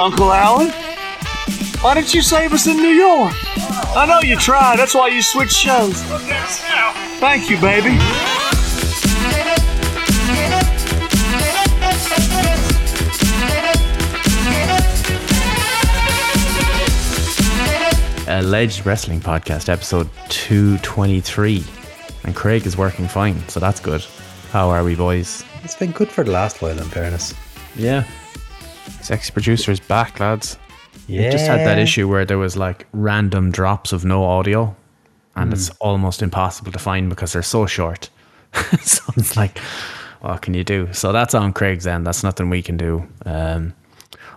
Uncle Alan? Why didn't you save us in New York? I know you tried. That's why you switched shows. Thank you, baby. Alleged Wrestling Podcast, episode 223. And Craig is working fine, so that's good. How are we, boys? It's been good for the last while, in fairness. Yeah. Sexy producer's back, lads. Yeah. We just had that issue where there was like random drops of no audio, and it's almost impossible to find because they're so short. so it's like, what can you do? So that's on Craig's end. That's nothing we can do. Um,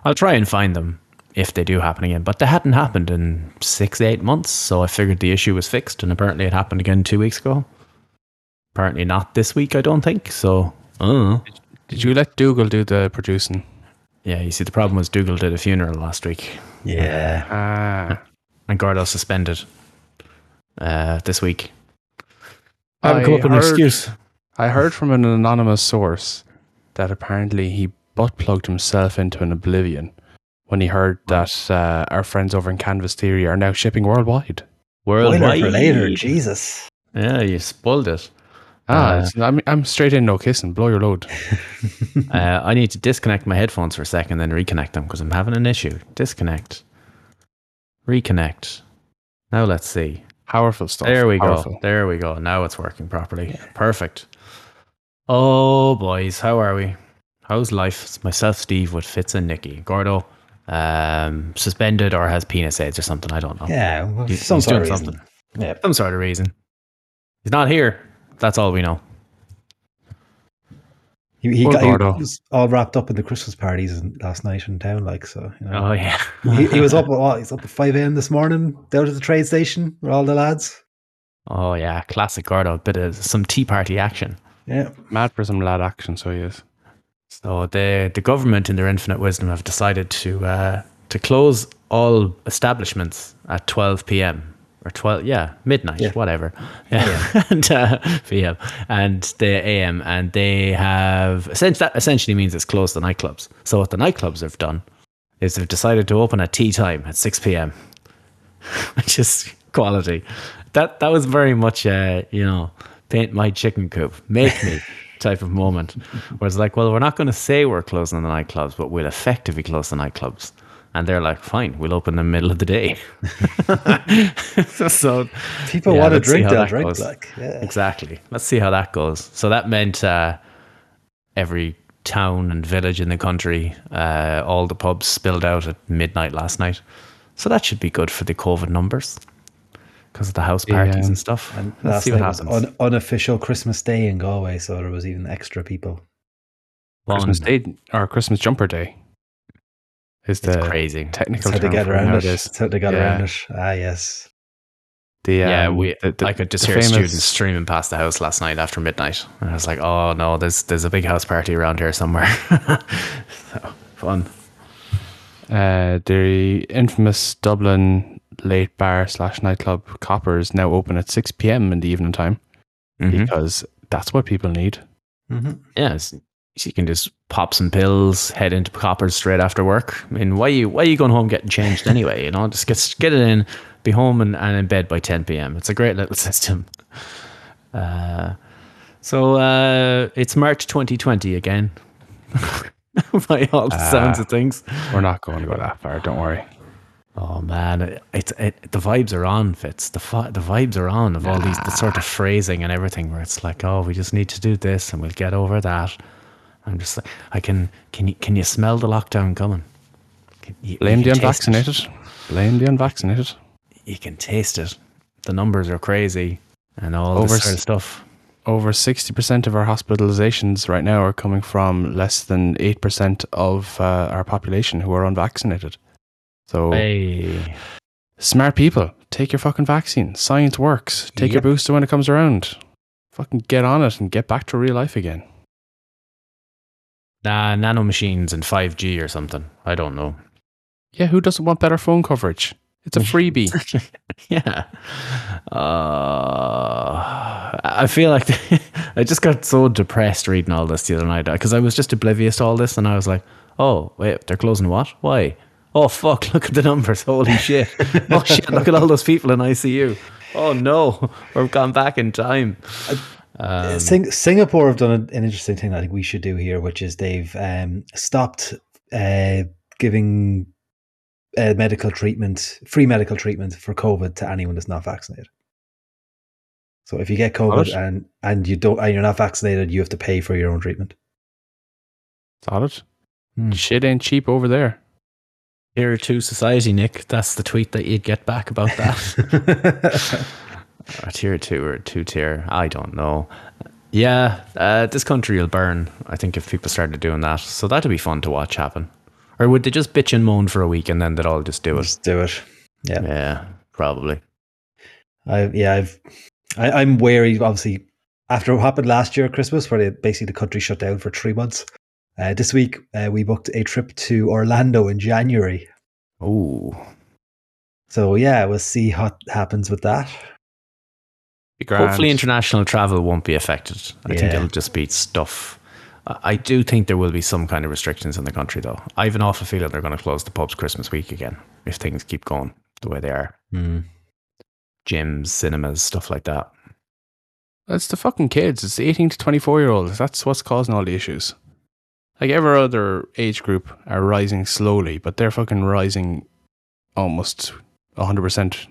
I'll try and find them if they do happen again, but they hadn't happened in six, eight months. So I figured the issue was fixed, and apparently it happened again two weeks ago. Apparently not this week, I don't think. So, I don't know. Did you let Dougal do the producing? Yeah, you see, the problem was Dougal did a funeral last week. Yeah. Ah. and Gordo suspended uh, this week. I haven't come up with an excuse. I heard from an anonymous source that apparently he butt plugged himself into an oblivion when he heard that uh, our friends over in Canvas Theory are now shipping worldwide. Boiler Worldwide. for later, Jesus. Yeah, you spoiled it. Ah, Uh, it's- I'm, I'm straight in, no kissing. Blow your load. Uh, I need to disconnect my headphones for a second, then reconnect them because I'm having an issue. Disconnect. Reconnect. Now let's see. Powerful stuff. There we Powerful. go. There we go. Now it's working properly. Perfect. Oh, boys, how are we? How's life? It's myself, Steve, with Fitz and Nikki. Gordo, um, suspended or has penis aids or something. I don't know. Yeah, well, He's- some he's sort of reason. something. Yeah. Some sort of reason. He's not here. That's all we know. He, he got he Gordo. was all wrapped up in the Christmas parties last night in town, like so. You know. Oh yeah. he, he was up at what? He's up at five a.m. this morning, down at the trade station with all the lads. Oh yeah. Classic Gordo. Bit of some tea party action. Yeah, Mad for some lad action, so he is. So the the government, in their infinite wisdom, have decided to uh, to close all establishments at 12 p.m. or 12, yeah, midnight, Yeah. whatever, yeah, and uh, p.m. and the a.m. and they have essentially that essentially means it's closed the nightclubs. So what the nightclubs have done is they've decided to open at tea time at 6 p.m., which is quality. That that was very much uh, you know paint my chicken coop, make me type of moment. Where it's like, well, we're not going to say we're closing the nightclubs, but we'll effectively close the nightclubs. And they're like, fine, we'll open them middle of the day. so people Yeah, want to drink, how that drink. goes. Like, yeah. Exactly. Let's see how that goes. So that meant uh, every town and village in the country, uh, all the pubs spilled out at midnight last night. So that should be good for the COVID numbers because of the house parties Yeah. and stuff. And Let's last see what night was happens. un- unofficial Christmas Day in Galway, so there was even extra people. Christmas Day or Christmas Jumper Day is It's the crazy. technical That's how they term get around it. nowadays. That's how they got Yeah. around it. Ah, yes. The, yeah, um, we. the- the- I could just hear famous- students streaming past the house last night after midnight, and I was like, "Oh no, there's there's a big house party around here somewhere." so, fun. Uh, the infamous Dublin late bar slash nightclub Coppers now open at 6 p.m. in the evening time Mhm. because that's what people need. Mm-hmm. Yeah, it's- so you can just pop some pills, head into coppers straight after work. I mean, why you why you going home getting changed anyway? You know, just get get it in, be home and, and in bed by ten p.m. It's a great little system. Uh, so uh, it's March 2020 again. by all the sounds Ah. of things. We're not going to go that far. Don't worry. Oh man, it, it's it, the vibes are on, Fitz. The fi- the vibes are on of all these the sort of phrasing and everything, where it's like, oh, we just need to do this and we'll get over that. I'm just like, I can can you can you smell the lockdown coming? Can, you, Blame you the can taste it. unvaccinated. Blame the unvaccinated. You can taste it. The numbers are crazy and all Over this sort of stuff. Over 60% of our hospitalizations right now are coming from less than 8% of uh, our population who are unvaccinated. So, Hey, smart people, take your fucking vaccine. Science works. Take your booster when it comes around. Fucking get on it and get back to real life again. Nah, nano machines and 5G or something. I don't know. Yeah, who doesn't want better phone coverage? It's a freebie. yeah. Uh, I feel like I just got so depressed reading all this the other night because I was just oblivious to all this and I was like, oh, wait, they're closing what? Why? oh fuck, look at the numbers. Holy shit. Oh shit, look at all those people in ICU. Oh no, we've gone back in time. Um, Sing- Singapore have done an, an interesting thing I think we should do here, which is they've um, stopped uh, giving uh, medical treatment, free medical treatment for COVID to anyone that's not vaccinated. So if you get COVID What? and and you don't and you're not vaccinated, you have to pay for your own treatment. Solid. Hmm. Shit ain't cheap over there. Here to society, Nick. That's the tweet that you'd get back about that. a tier 2 or 2 tier. I don't know. Yeah, uh, this country will burn, I think, if people started doing that. So that'd be fun to watch happen. Or would they just bitch and moan for a week and then they'd all just do it? Just do it. Yeah. Yeah, probably. I yeah, I've I, I'm wary. Obviously, after what happened last year at Christmas, where they, basically the country shut down for three months. Uh, this week, uh, we booked a trip to Orlando in January. Ooh. So yeah, we'll see what happens with that. Hopefully, international travel won't be affected. I think it'll just be stuff. I do think there will be some kind of restrictions in the country, though. I have an awful feeling they're going to close the pubs Christmas week again if things keep going the way they are. Hmm. Gyms, cinemas, stuff like that. It's the fucking kids. It's the 18 to 24 year olds. That's what's causing all the issues. Like every other age group are rising slowly, but they're fucking rising almost 100%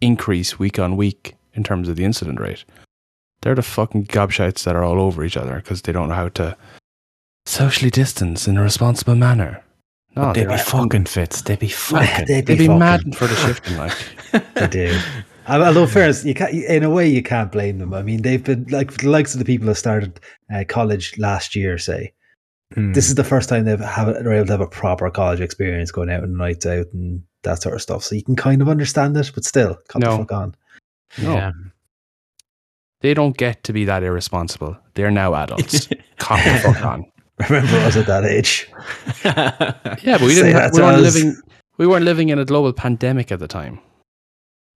increase week on week in terms of the incident rate. They're the fucking gobshites that are all over each other because they don't know how to socially distance in a responsible manner. No, But they'd they're be fucking fits. They'd be fucking. They'd They'd be fucking- mad for the shifting, like. They do. Al- Although, fairness, you can't. In a way, you can't blame them. I mean, they've been like the likes of the people that started uh, college last year. Say Hmm. this is the first time they've have they're able to have a proper college experience, going out and nights out and that sort of stuff. So you can kind of understand it, but still, come No. the fuck on. No. Yeah. They don't get to be that irresponsible. They're now adults. Calm the fuck on. Remember us at that age. Yeah, but we didn't. Have, we weren't us. living. We weren't living in a global pandemic at the time.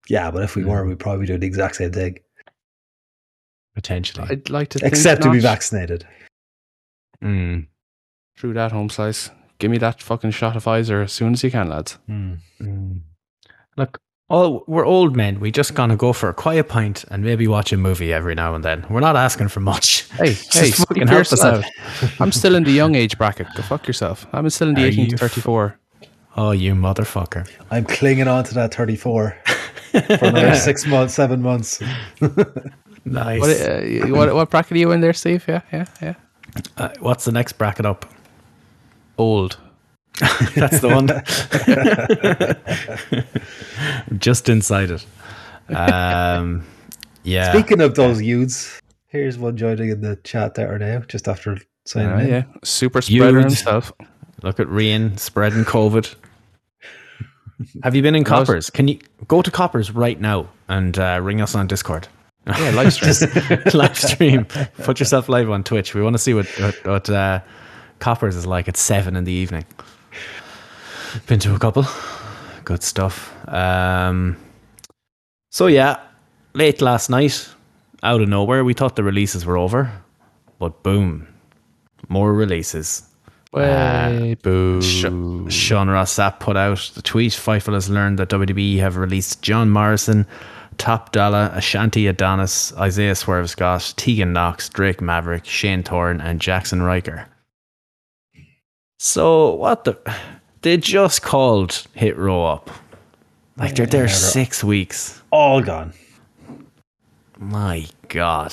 Yeah, but if we were, we'd probably do the exact same thing, Potentially. I'd like to, think except to be vaccinated. Mm. True that, home slice. Give me that fucking shot of Pfizer as soon as you can, lads. Mm. Mm. Look, all we're old men. We just gonna go for a quiet pint and maybe watch a movie every now and then. We're not asking for much. Hey, Just hey, fucking fucking help help us out. I'm still in the young age bracket. Go fuck yourself. I'm still in the Are 18 to you 34. Oh, you motherfucker! I'm clinging on to that 34 for another six months, seven months. Nice. What, uh, what, what bracket are you in there, Steve? Yeah, yeah, yeah. Uh, what's the next bracket up? Old. That's the one. Just inside it. Um, yeah. Speaking of those youths, here's one joining in the chat there now, just after signing Uh, in. yeah. Super spreader You'd- himself. Look at Rian spreading COVID. Have you been in I Coppers? Can you go to Coppers right now and uh, ring us on Discord? Yeah, live stream. live stream. Put yourself live on Twitch. We want to see what what, what uh, Coppers is like at seven in the evening. Been to a couple. Good stuff. Um, so yeah, late last night, out of nowhere, we thought the releases were over, but boom, more releases. Way boo. Sh- Sean Ross Sapp put out the tweet. Fightful has learned that WWE have released John Morrison, Top Dollar, Ashanti Adonis, Isaiah Swerve Scott, Tegan Nox, Drake Maverick, Shane Thorne, and Jaxson Ryker. So what the? They just called Hit Row up. Like they're there Yeah, they're- six weeks. All gone. My God.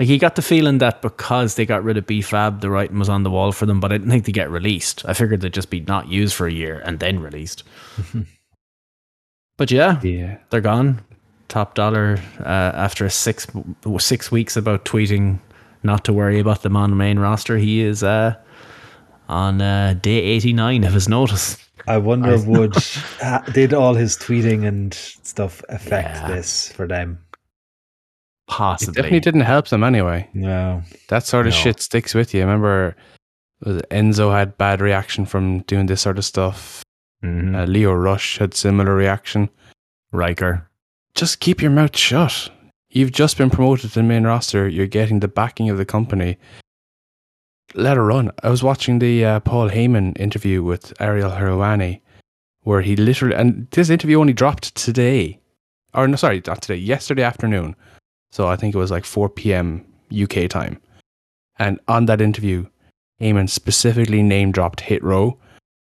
Like you got the feeling that because they got rid of BFAB, the writing was on the wall for them, but I didn't think they'd get released. I figured they'd just be not used for a year and then released. but yeah, Yeah. they're gone. Top dollar uh, after six six weeks about tweeting not to worry about them on the main roster. He is uh, on uh, day eighty nine of his notice. I wonder would did all his tweeting and stuff affect Yeah. this for them? It Possibly. definitely didn't help them anyway. No. That sort of No. shit sticks with you. I remember was Enzo had bad reaction from doing this sort of stuff. Mhm. Uh, Lio Rush had similar reaction. Ryker. Just keep your mouth shut. You've just been promoted to the main roster. You're getting the backing of the company. Let her run. I was watching the uh, Paul Heyman interview with Ariel Helwani, where he literally and this interview only dropped today, or no, sorry, not today, yesterday afternoon. So I think it was like 4 p.m. UK time, and on that interview, Heyman specifically name dropped Hit Row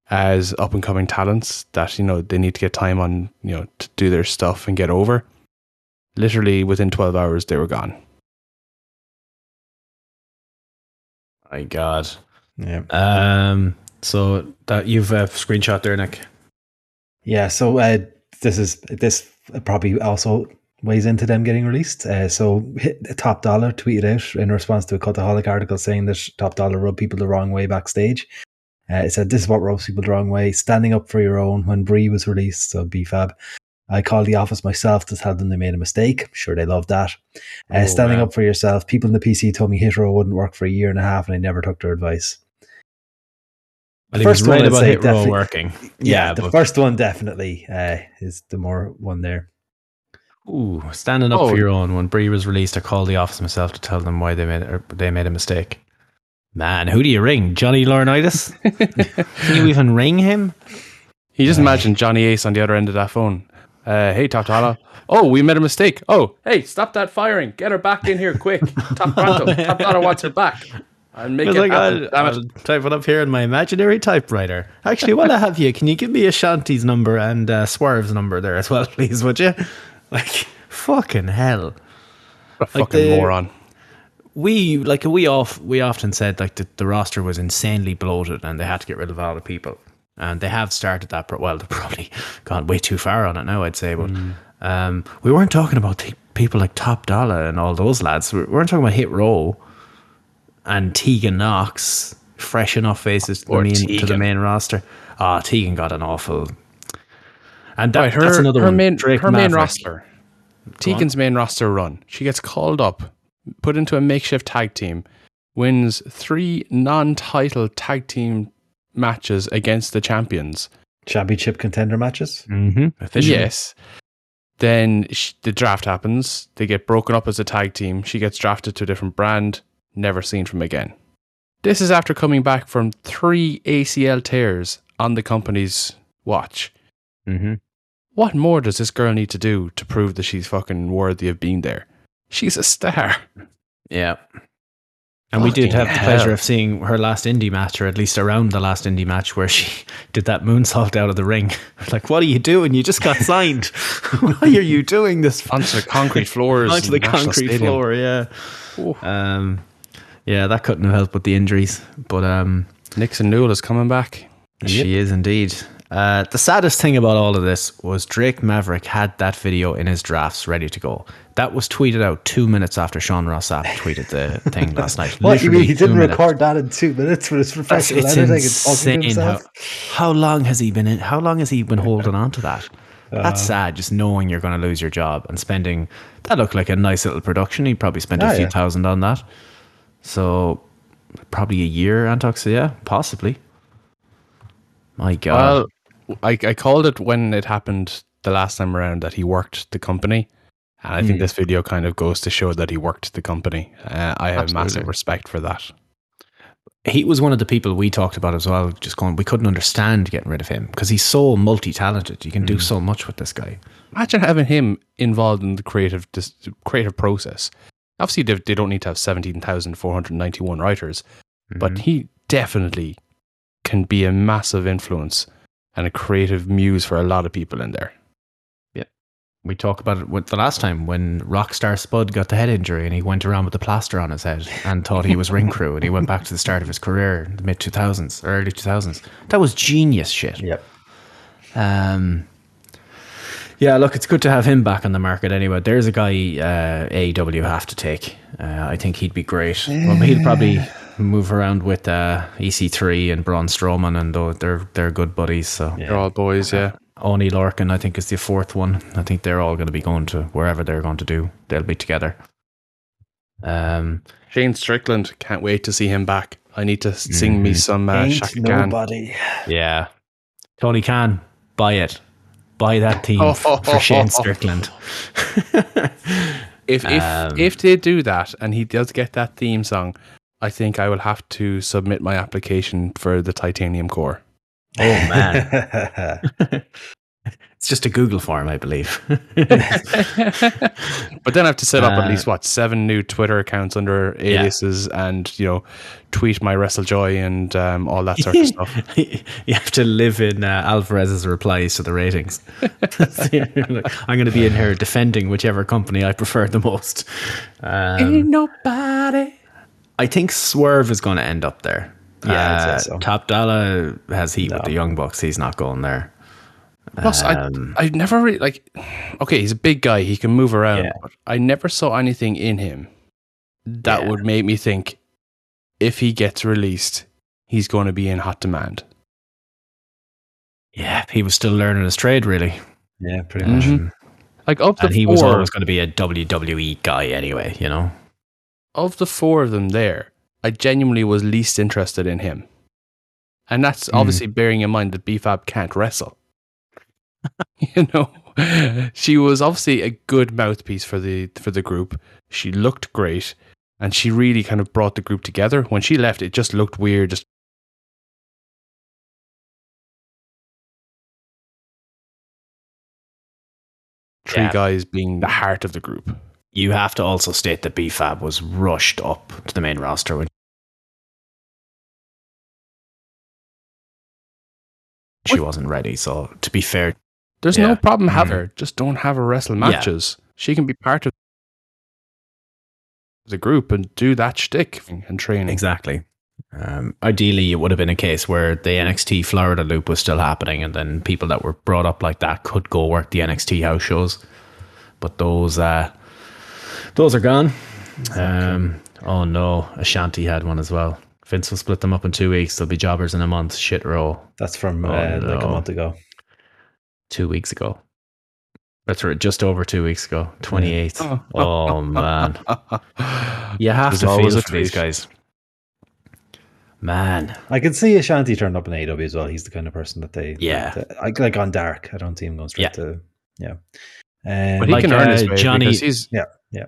as up and coming talents that you know they need to get time on you know to do their stuff and get over. Literally within 12 hours, they were gone. My God. Yeah. Um. So that you've a screenshot there, Nick. Yeah, so uh, this is this probably also weighs into them getting released. Uh, so Top Dollar tweeted out in response to a Cultaholic article saying that Top Dollar rubbed people the wrong way backstage. Uh, it said, This is what rubs people the wrong way. Standing up for your own when Brie was released, so BFAB. I called the office myself to tell them they made a mistake. I'm sure they loved that. Uh, Oh, standing wow. up for yourself. People in the PC told me Hit Row wouldn't work for a year and a half, and I never took their advice. Well, The he first one right I'd about say hit roll definitely- working. Yeah, the but- first one definitely uh, is the more one there. Ooh, standing up Oh. for your own. When Brie was released, I called the office myself to tell them why they made or they made a mistake. Man, who do you ring? Johnny Laurinaitis? Can you even ring him? You just imagine Johnny Ace on the other end of that phone. Uh, hey, Top Oh, we made a mistake. Oh, hey, stop that firing. Get her back in here quick. Top Pronto. Top wants her back. And make it like, happen. I'll. I'll type it up here in my imaginary typewriter. Actually, while I have you, can you give me Ashanti's number and uh, Swerve's number there as well, please, would you? Like, fucking hell. A like fucking the- moron. we like we off we often said like the, the roster was insanely bloated and they had to get rid of a lot of people and they have started that But well they've probably gone way too far on it now i'd say but um, we weren't talking about people like top dollar and all those lads. We weren't talking about hit row and Tegan Nox fresh enough faces Or I mean, to the main roster. Ah tegan got an awful and that, Right, her, that's another her one. main, Drake her main roster. Tegan's main roster run. She gets called up, put into a makeshift tag team, wins three non-title tag team matches against the champions. Championship contender matches. Mhm, officially. Yes. Then sh- the draft happens. They get broken up as a tag team. She gets drafted to a different brand. Never seen from again. This is after coming back from three ACL tears on the company's watch. Mhm. What more does this girl need to do to prove that she's fucking worthy of being there? She's a star. Yeah. And we did Fucking have the pleasure of seeing her last indie match, or at least around the last indie match, where she did that moonsault out of the ring. Like, what are you doing? You just got signed. Why are you doing this? Onto the concrete floors. Onto the concrete Stadium. floor, yeah. Um, yeah, that couldn't have helped with the injuries, but um, Nixon Newell is coming back. she is indeed. Uh, the saddest thing about all of this was Drake Maverick had that video in his drafts ready to go. That was tweeted out two minutes after Sean Ross Sapp tweeted the thing last night. What you mean? He didn't minutes. record that in two minutes for his professional it's editing and talking to insane. How, how long has he been in? How long has he been holding on to that? Uh, That's sad. Just knowing you're going to lose your job and spending that looked like a nice little production. He probably spent Oh, a few yeah. thousand on that. So probably a year. Antox, yeah, possibly. My God. Well, I, I called it when it happened the last time around that he worked the company. And I think Hmm. this video kind of goes to show that he worked the company. Uh, I have massive respect for that. he was one of the people we talked about as well. Just going, we couldn't understand getting rid of him because he's so multi-talented. You can Hmm. do so much with this guy. Imagine having him involved in the creative creative process. Obviously, they, they don't need to have 17,491 writers, but Mhm. he definitely can be a massive influence and a creative muse for a lot of people in there. Yeah. We talked about it with the last time when Rockstar Spud got the head injury and he went around with the plaster on his head and thought he was ring crew and he went back to the start of his career the mid 2000s, early 2000s. That was genius shit. Yep. Um, yeah, look, it's good to have him back on the market anyway. There's a guy uh, AEW have to take. Uh, I think he'd be great. Well, he'd probably move around with uh, EC3 and Braun Strowman, and though they're they're good buddies. So They're all boys, yeah. Oney Lorcan, I think, is the fourth one. I think they're all going to be going to wherever they're going to do. They'll be together. Um, Shane Strickland, can't wait to see him back. I need to sing me Mhm. some uh, Ain't Chaka Khan. nobody. yeah, Tony Khan, buy it, buy that team Oh. for Shane Strickland. If if Um, if they do that and he does get that theme song, I think I will have to submit my application for the titanium core. Oh man, it's just a Google form, I believe. but then I have to set up Uh, at least what seven new Twitter accounts under aliases, and you know, tweet my WrestleJoy and um, all that sort of stuff. you have to live in uh, Alvarez's replies to the ratings. I'm going to be in here defending whichever company I prefer the most. Um, nobody. I think Swerve is going to end up there. Yeah, I'd Uh, say so. Top Dollar has heat with the Young Bucks. He's not going there. Plus, Um, I I never really like. Okay, he's a big guy. He can move around. Yeah. But I never saw anything in him that Yeah. would make me think if he gets released, he's going to be in hot demand. Yeah, he was still learning his trade, really. yeah, pretty much. Mhm. Um, Like of the and he four, was always going to be a WWE guy anyway, you know? Of the four of them there, I genuinely was least interested in him. And that's Hmm. obviously bearing in mind that BFAB can't wrestle. you know, she was obviously a good mouthpiece for the for the group. She looked great, and she really kind of brought the group together. When she left, it just looked weird. Just three Yeah. guys being the heart of the group. You have to also state that BFAB was rushed up to the main roster when she wasn't ready. So, to be fair, There's Yeah. no problem having Mhm. her. Just don't have her wrestle Yeah. matches. She can be part of the group and do that shtick and training. Exactly. Um, ideally, it would have been a case where the NXT Florida loop was still happening, and then people that were brought up like that could go work the NXT house shows. But those, uh, those are gone. Um, oh no, Ashanti had one as well. Vince will split them up in two weeks. There'll be jobbers in a month. Shit row. That's from Oh, uh, like a month ago. Two weeks ago. That's right, just over two weeks ago. Twenty eighth. Oh. Oh man, you have There's to always feel a for these guys. Man, I can see Ashanti turned up in AEW as well. He's the kind of person that they Yeah. that- like, like on Dark. I don't see him going straight Yeah. to yeah. Um, But he Like, can earn his uh, way Johnny- because he's yeah, yeah.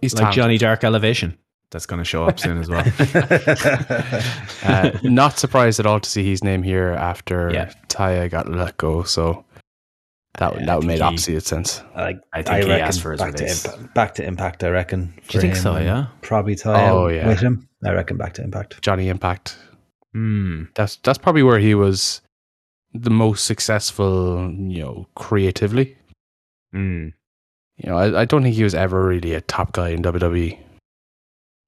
He's like talented. Johnny Dark Elevation. That's going to show up soon as well. uh, not surprised at all to see his name here after Yeah. Taya got let go. So that Yeah, I that made he- opposite sense. like, I think he asked for his back release. to Impact, back to Impact. I reckon. Do you think so? Yeah. Probably tie Oh, yeah. with him. I reckon back to Impact. Johnny Impact. Hmm. That's that's probably where he was the most successful. You know, creatively. Hmm. You know, I, I don't think he was ever really a top guy in WWE.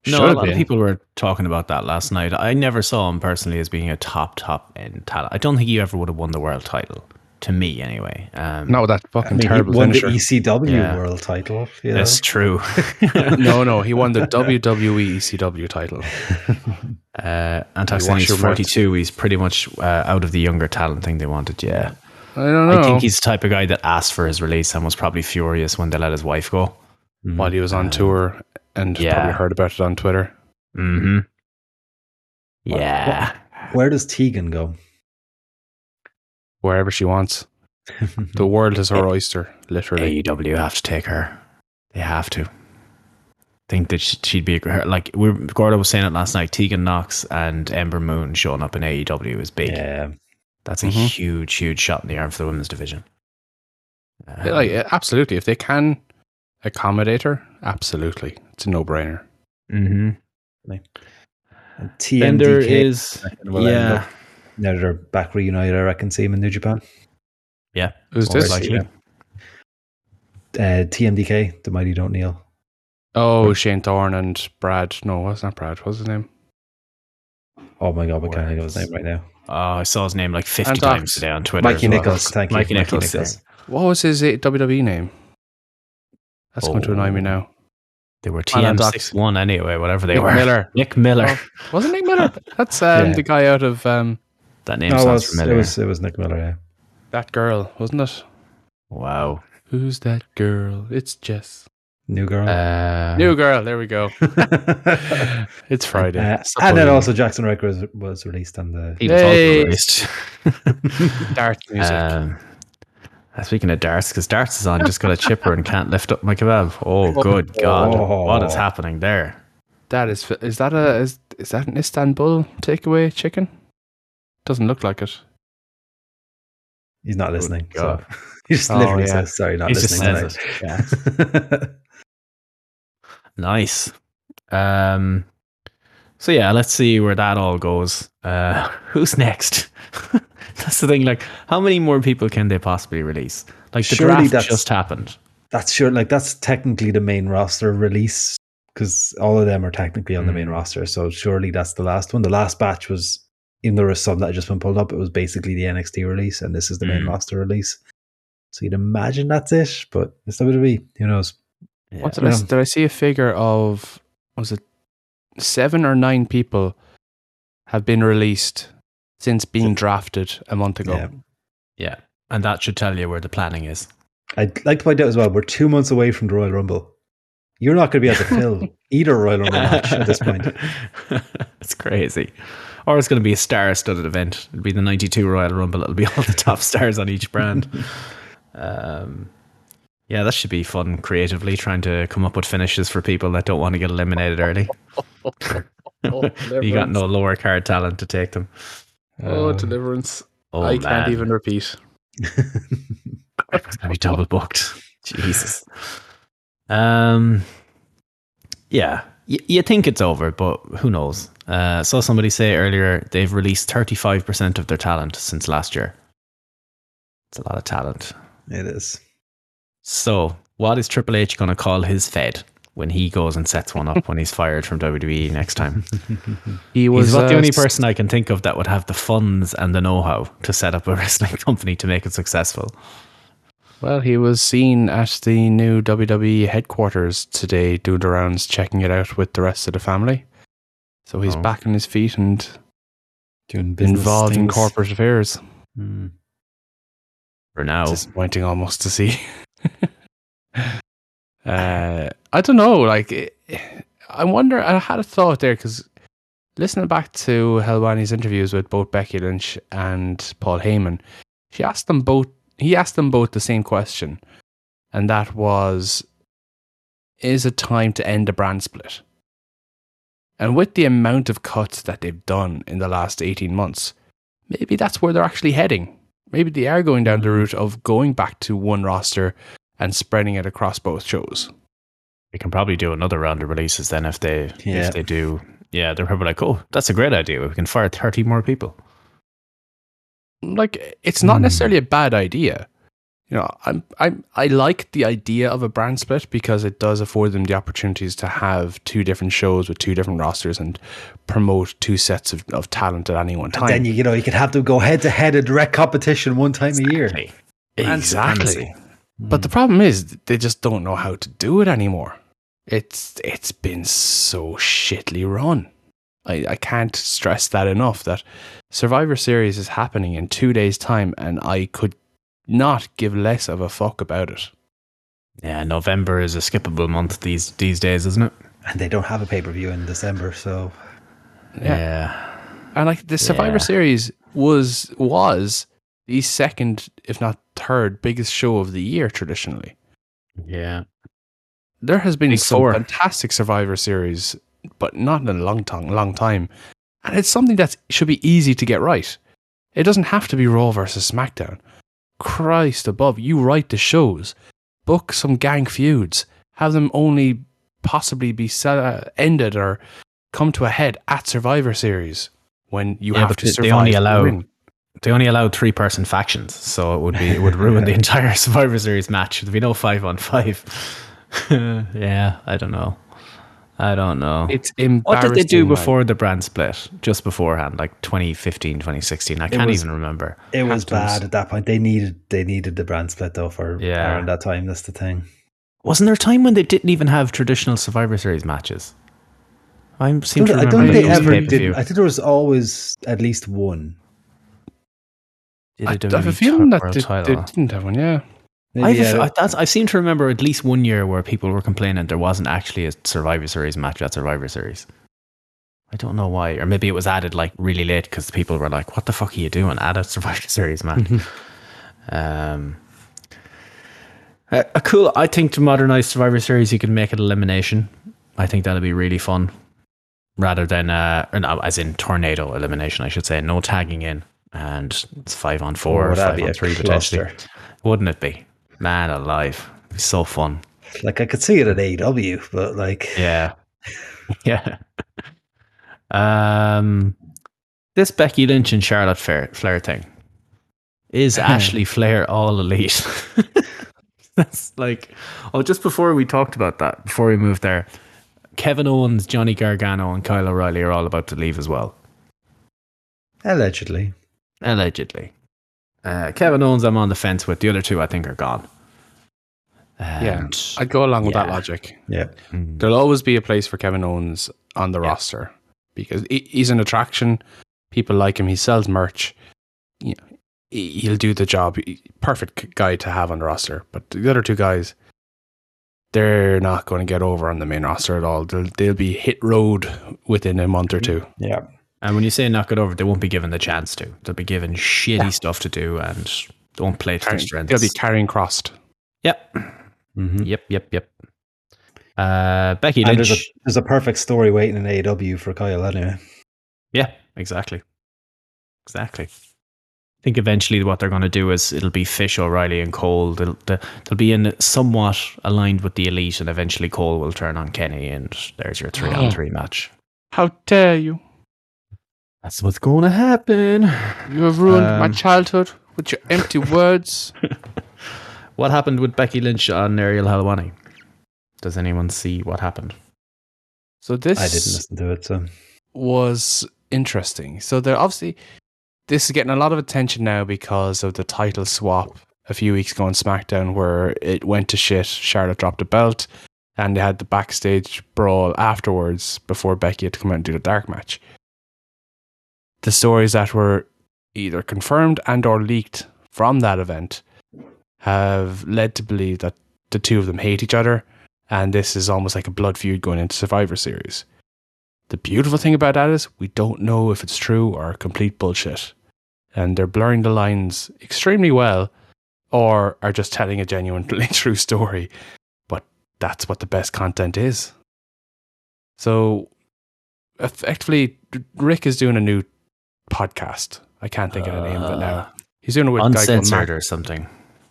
No, Should a have lot of people were talking about that last night. I never saw him personally as being a top, top end talent. I don't think he ever would have won the world title. To me, anyway. Um, Not with that I fucking mean, he terrible won finisher. the ECW Yeah. World Title. You know? that's true. no, no, he won the WWE ECW title. Uh, Antox You he's your mouth. 42. He's pretty much uh, out of the younger talent thing they wanted. Yeah. I don't know. I think he's the type of guy that asked for his release and was probably furious when they let his wife go. Mhm. while he was on Uh, tour and yeah. probably heard about it on Twitter. Mm-hmm. What- Yeah. Where does Tegan go? Wherever she wants. The world is her oyster, literally. AEW have to take her. They have to. Think that she'd be a gr- like we Gordo was saying it last night. Tegan Nox and Ember Moon showing up in AEW is big. yeah, That's a Mhm. huge, huge shot in the arm for the women's division. Um, like, absolutely. If they can accommodate her, absolutely. It's a no brainer. mhm. and TMDK. is, reckon yeah, Now that they're back reunited, I reckon see him in New Japan. yeah. Who's More this? likely. yeah. Uh, TMDK, the Mighty Don't Kneel. Oh, Shane Thorne and Brad. No, what's not Brad? What's his name? Oh my god, I can't think of his name right now. Oh, I saw his name like fifty And times today on Twitter. Mikey well. Nichols, thank you. Mikey Nichols. yeah. What was his uh, WWE name? That's going to annoy me Oh. now. They were Alan Docs. TM61 anyway, whatever they Nick were. Miller. Nick Miller. Oh, wasn't Nick Miller? That's um, Yeah. the guy out of um, That name No, it sounds was, it familiar. was it was Nick Miller. Yeah. that girl, wasn't it? wow. Who's that girl? It's Jess. New girl. Uh, New girl. There we go. it's Friday. Uh, and then also Jaxson Ryker was, was released on the. he was also Hey. released. Dart music. um, uh, speaking of darts, because darts is on, just got a chipper and can't lift up my kebab. Oh, good God. Oh. What is happening there? that is. Is that a? Is is that an Istanbul takeaway chicken? Doesn't look like it. He's not listening. God. So. he just Oh, literally yeah. says, "Sorry, not He just listening." says it. Yeah. Nice. Um. So yeah, let's see where that all goes. Uh, who's next? that's the thing. Like, how many more people can they possibly release? Like the Surely draft just happened. that's sure. Like that's technically the main roster release because all of them are technically on the main Mm. roster. So surely that's the last one. The last batch was, even though there was some that had just been pulled up, it was basically the NXT release, and this is the main Mm. roster release. So you'd imagine that's it, but it's WWE. Who knows? Yeah. What did I, did I see a figure of? Was it seven or nine people have been released since being drafted a month ago? Yeah. Yeah, and that should tell you where the planning is. I'd like to point out as well, we're two months away from the Royal Rumble. You're not going to be able to fill either Royal Rumble match at this point. it's crazy. Or it's going to be a star-studded event. It'll be the '92 Royal Rumble. It'll be all the top stars on each brand. Um, yeah, that should be fun. Creatively trying to come up with finishes for people that don't want to get eliminated early. you got no lower card talent to take them. Oh, Uh, deliverance! Oh, I man. can't even repeat. It's gonna be double booked. Jesus. Um. Yeah, y- you think it's over, but who knows? Uh, saw somebody say earlier they've released thirty five percent of their talent since last year. It's a lot of talent. It is. So, what is Triple H going to call his Fed when he goes and sets one up when he's fired from WWE next time? He was He's about the uh, only person I can think of that would have the funds and the know how to set up a wrestling company to make it successful. Well, he was seen at the new WWE headquarters today, doing the rounds, checking it out with the rest of the family. So he's Oh. back on his feet and Doing business involved in corporate affairs. Hmm. For now. Disappointing almost to see. uh, I don't know. Like, I wonder. I had a thought there because listening back to Helwani's interviews with both Becky Lynch and Paul Heyman, she asked them both. He asked them both the same question, and that was, "Is it time to end the brand split?" And with the amount of cuts that they've done in the last eighteen months, maybe that's where they're actually heading maybe they are going down the route of going back to one roster and spreading it across both shows. They can probably do another round of releases then if they Yeah. if they do. Yeah, they're probably like, oh, that's a great idea. We can fire thirty more people. Like it's not Hmm. necessarily a bad idea. You know, I'm I'm I like the idea of a brand split because it does afford them the opportunities to have two different shows with two different rosters and promote two sets of, of talent at any one And time. then you, you know you could have them go head to head in direct competition one time a year. Exactly. supremacy. But hmm. the problem is they just don't know how to do it anymore. It's it's been so shittily run. I, I can't stress that enough that Survivor Series is happening in two days' time and I could not give less of a fuck about it. Yeah, November is a skippable month these these days, isn't it? And they don't have a pay per view in December, so Yeah. And like the Survivor Yeah. Series was was the second, if not third, biggest show of the year traditionally. Yeah. there has been Big some Four. fantastic Survivor Series, but not in a long time, long time. And it's something that should be easy to get right. It doesn't have to be Raw versus SmackDown. Christ above, you write the shows, book some gang feuds, have them only possibly be uh, ended or come to a head at Survivor Series when you Yeah, have to survive. they only allow-. They only allowed three person factions, so it would be it would ruin the entire Survivor Series match. There'd be no five on five. yeah, I don't know. I don't know. It's What did they do man. before the brand split? Just beforehand, like 2015, 2016. I can't was- even remember. it was Hamptons. bad at that point. They needed they needed the brand split though for Yeah. around that time. That's the thing. Wasn't there a time when they didn't even have traditional Survivor Series matches? I seem to I remember don't think they they used ever pay-per-view. did. I think there was always at least one. Did I, a I have a WWE feeling that they, they didn't have one, yeah. Maybe, I've, uh, I, that's, I seem to remember at least one year where people were complaining there wasn't actually a Survivor Series match at Survivor Series. I don't know why, or maybe it was added like really late because people were like, "What the fuck are you doing? Add a Survivor Series match." um, a, a cool. I think to modernize Survivor Series, you can make it elimination. I think that'll be really fun. rather than uh, as in tornado elimination, I should say. No tagging in, and it's five on four, Oh, or that'd five be on a three potentially. Wouldn't it be? Man alive, It'd so fun. Like I could see it at AW, but like Yeah. yeah. Um, this Becky Lynch and Charlotte Flair, Flair thing is Ashley Flair all elite. That's like, oh, just before we talked about that, before we moved there, Kevin Owens, Johnny Gargano, and Kyle O'Reilly are all about to leave as well, allegedly. allegedly. Uh, Kevin Owens, I'm on the fence with. The other two, I think, are gone. Yeah, I'd go along with that logic. Yeah. Mm. There'll always be a place for Kevin Owens on the Yeah. roster because he's an attraction. People like him. He sells merch. You know, he- he'll do the job. Perfect guy to have on the roster. But the other two guys, they're not going to get over on the main roster at all. They'll, they'll be hit road within a month or two. Yeah. And when you say knock it over, they won't be given the chance to. They'll be given shitty stuff to do and don't play to their Carrying- strengths. they'll be carrying crossed. yep, Mhm. yep, yep, yep. Uh, Becky And Lynch. there's a there's a perfect story waiting in AW for Kyle anyway. yeah, exactly, exactly. I think eventually what they're going to do is it'll be Fish, O'Reilly, and Cole. They'll, they'll they'll be in somewhat aligned with the elite, and eventually Cole will turn on Kenny, and there's your three on three match. How dare you? That's what's going to happen. You have ruined my Um, childhood with your empty words. What happened with Becky Lynch on Ariel Helwani? Does anyone see what happened? So this I didn't listen to it, so was interesting. So they're obviously this is getting a lot of attention now because of the title swap a few weeks ago on SmackDown where it went to shit. Charlotte dropped a belt and they had the backstage brawl afterwards before Becky had to come out and do the dark match. The stories that were either confirmed and or leaked from that event have led to believe that the two of them hate each other and this is almost like a blood feud going into Survivor Series. The beautiful thing about that is we don't know if it's true or complete bullshit. And they're blurring the lines extremely well or are just telling a genuinely true story. But that's what the best content is. So effectively, Ric is doing a new podcast. I can't think of the name of it now. He's doing it with Uncensored or something.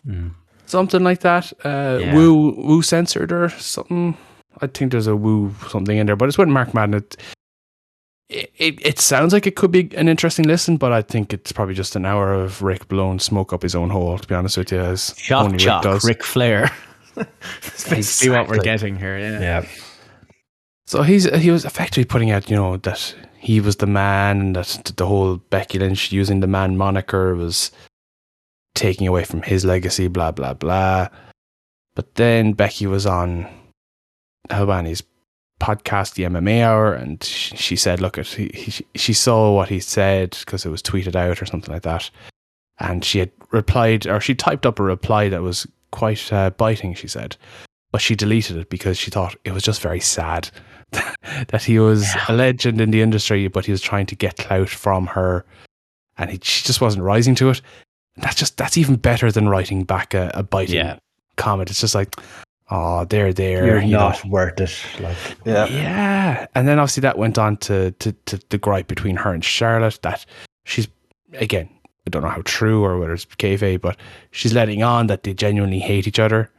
Mm. something like that. Uh, Yeah. Woo Woo censored or something. I think there's a Woo something in there, but it's with Mark Madden. It, it, it, sounds like it could be an interesting listen, but I think it's probably just an hour of Ric blowing smoke up his own hole. To be honest with you, as Shock, only Ric does. Ric Flair. That's basically what we're getting here. Yeah. yeah. So he's he was effectively putting out, you know, that he was the man, and that the whole Becky Lynch using the man moniker was taking away from his legacy, blah blah blah. But then Becky was on Helwani's podcast, the MMA Hour, and she, she said, "Look, at he, he, she saw what he said because it was tweeted out or something like that." And she had replied, or she typed up a reply that was quite uh, biting. She said, but she deleted it because she thought it was just very sad that he was a legend in the industry, but he was trying to get clout from her, and he, she just wasn't rising to it. And that's just that's even better than writing back a, a biting Yeah. comment. It's just like, oh, they're there. You're you know. not worth it. Like Yeah. And then obviously that went on to, to, to the gripe between her and Charlotte that she's, again, I don't know how true or whether it's kayfabe, but she's letting on that they genuinely hate each other.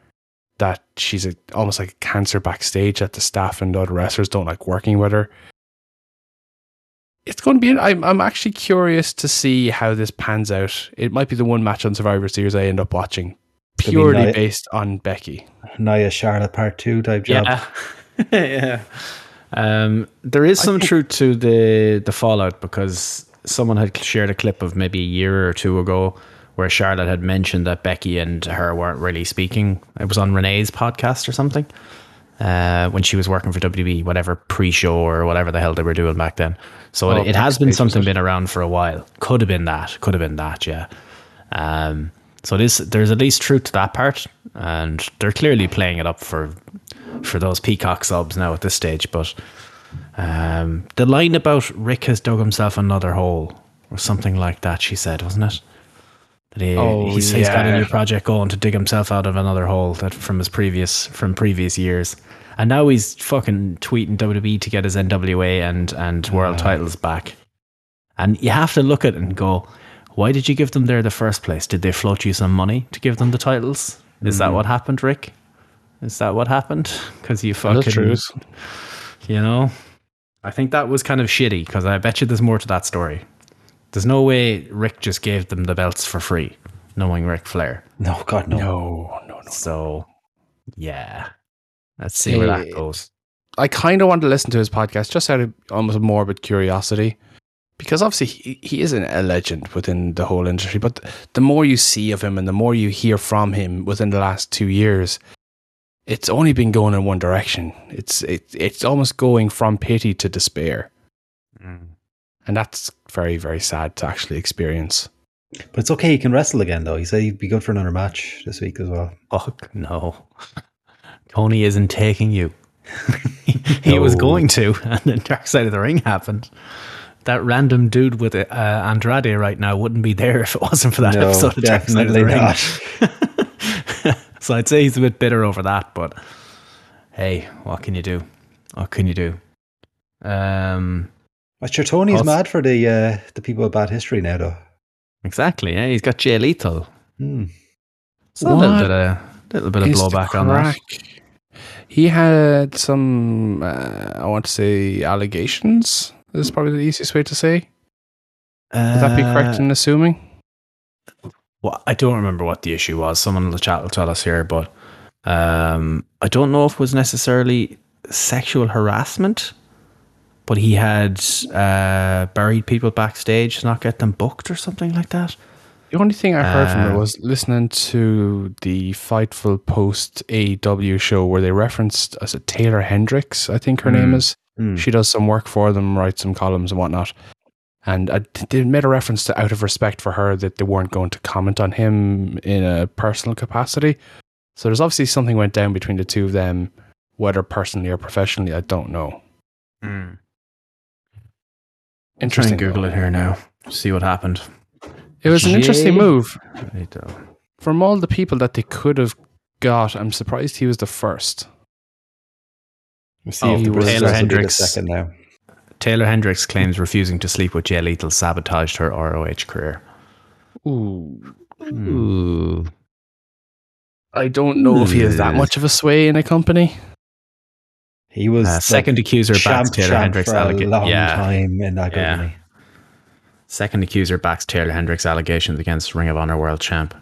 That she's a, almost like a cancer backstage that the staff and other wrestlers don't like working with her. It's going to be, I'm, I'm actually curious to see how this pans out. It might be the one match on Survivor Series I end up watching Could purely nice. based on Becky. Nia Charlotte Part Two type job. Yeah. yeah. Um, there is some think- truth to the the fallout because someone had shared a clip of maybe a year or two ago where Charlotte had mentioned that Becky and her weren't really speaking. It was on Renee's podcast or something. Uh, when she was working for WWE, whatever pre-show or whatever the hell they were doing back then. So Oh, it, it has been something been around for a while. Could have been that. Could have been that. Yeah. Um, so this there's at least truth to that part, and they're clearly playing it up for for those peacock subs now at this stage. But um, the line about Ric has dug himself another hole or something like that, she said, wasn't it? That he, Oh, he's, he's got a new project going to dig himself out of another hole that from his previous from previous years. And now he's fucking tweeting WWE to get his NWA and, and world titles back. And you have to look at it and go, why did you give them there in the first place? Did they float you some money to give them the titles? Is that mm. what happened, Ric? Is that what happened? Because you fucking, you know, I think that was kind of shitty because I bet you there's more to that story. There's no way Ric just gave them the belts for free, knowing Ric Flair. No, God, no. No, no, no. So, yeah, let's see where that Eh, goes. I kind of want to listen to his podcast just out of almost morbid curiosity. Because obviously he, he is an, a legend within the whole industry, but the more you see of him and the more you hear from him within the last two years, it's only been going in one direction. It's it, it's almost going from pity to despair, and that's very very sad to actually experience. But it's okay. He can wrestle again, though. He said he'd be good for another match this week as well. Fuck no. Tony isn't taking you. he was going to, and then Dark Side of the Ring happened. That random dude with uh, Andrade right now wouldn't be there if it wasn't for that No, episode of Dark Side of the definitely Ring. so I'd say he's a bit bitter over that, but hey, what can you do? What can you do? Um, But sure, Tony's Also- mad for the uh, the people with bad history now, though. exactly. Yeah, he's got Jay Lethal. Hmm. So a little bit of little bit of blowback on that. He had some, uh, I want to say, allegations. This is probably the easiest way to say. Would that be correct Uh, in assuming? Well, I don't remember what the issue was. Someone in the chat will tell us here, but um, I don't know if it was necessarily sexual harassment, but he had uh, buried people backstage to not get them booked or something like that. The only thing I heard from Uh, it was listening to the Fightful Post AEW show where they referenced as a Taylor Hendricks, I think her name Mm. is. Hmm. She does some work for them, writes some columns and whatnot. And I, they made a reference to out of respect for her that they weren't going to comment on him in a personal capacity. So there's obviously something went down between the two of them, whether personally or professionally, I don't know. Interesting. Interesting. Google it here now. See what happened. It was an interesting move. From all the people that they could have got, I'm surprised he was the first. We'll see Oh, if the Taylor Brazilians will be the Hendricks. second now. Taylor Hendricks claims refusing to sleep with Jay Lethal sabotaged her ROH career. Ooh. Ooh. I don't know if he has that much of a sway in a company. He was Uh, the second accuser backs Taylor champ Hendricks for allegation. Yeah. time in that Yeah. Second accuser backs Taylor Hendricks allegations against Ring of Honor world champ.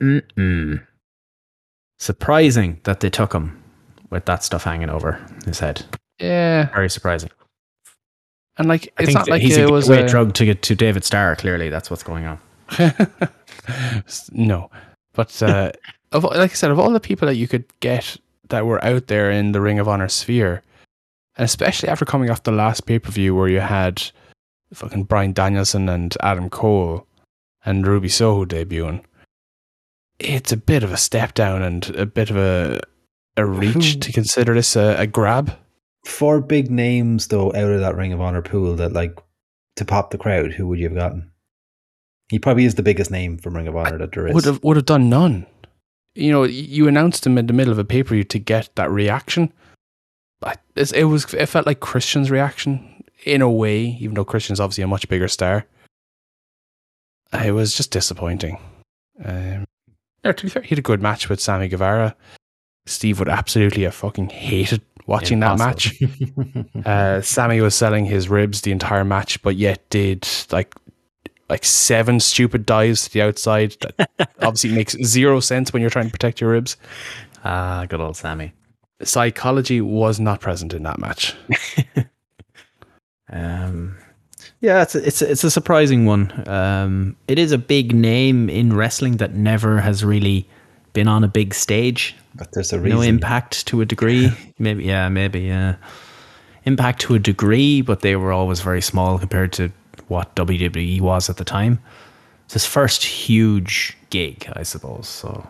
Mm-mm. Surprising that they took him with that stuff hanging over his head. Yeah. Very surprising. And like, I it's think not like he's it a was gateway a, drug to get to David Starr. Clearly, that's what's going on. no, but uh, of like I said, of all the people that you could get that were out there in the Ring of Honor sphere, and especially after coming off the last pay per view where you had fucking Bryan Danielson and Adam Cole and Ruby Soho debuting, it's a bit of a step down and a bit of a a reach to consider this a, a grab. Four big names though out of that Ring of Honor pool that like to pop the crowd. Who would you have gotten? He probably is the biggest name from Ring of Honor that there is. Would have would have done none. You know, you announced him in the middle of a pay per view to get that reaction. It was it felt like Christian's reaction in a way, even though Christian's obviously a much bigger star. It was just disappointing. Um, to be fair, he had a good match with Sammy Guevara. Steve would absolutely have fucking hated watching that match. Uh, Sammy was selling his ribs the entire match, but yet did like like seven stupid dives to the outside. That obviously makes zero sense when you're trying to protect your ribs. Ah, good old Sammy. Psychology was not present in that match. Um, yeah, it's a, it's a, it's a surprising one. Um, it is a big name in wrestling that never has really been on a big stage. but there's a reason. No impact to a degree. maybe yeah, maybe yeah. Impact to a degree, but they were always very small compared to what WWE was at the time. It's his first huge gig, I suppose. So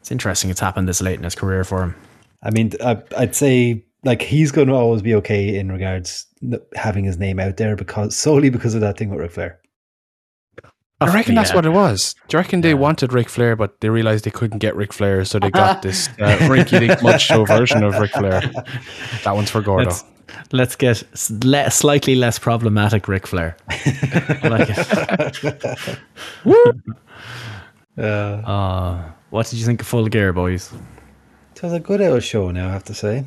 it's interesting. It's happened this late in his career for him. I mean, I, I'd say like he's going to always be okay in regards having his name out there because solely because of that thing with Ric Flair. I reckon that's what it was. Do you reckon they Yeah. wanted Ric Flair, but they realized they couldn't get Ric Flair, so they got this uh, Rinky Dink Mud Show version of Ric Flair? That one's for Gordo. Let's, let's get le- slightly less problematic Ric Flair. I like it. Uh, Uh, what did you think of Full Gear, boys? it was a good old show now, I have to say.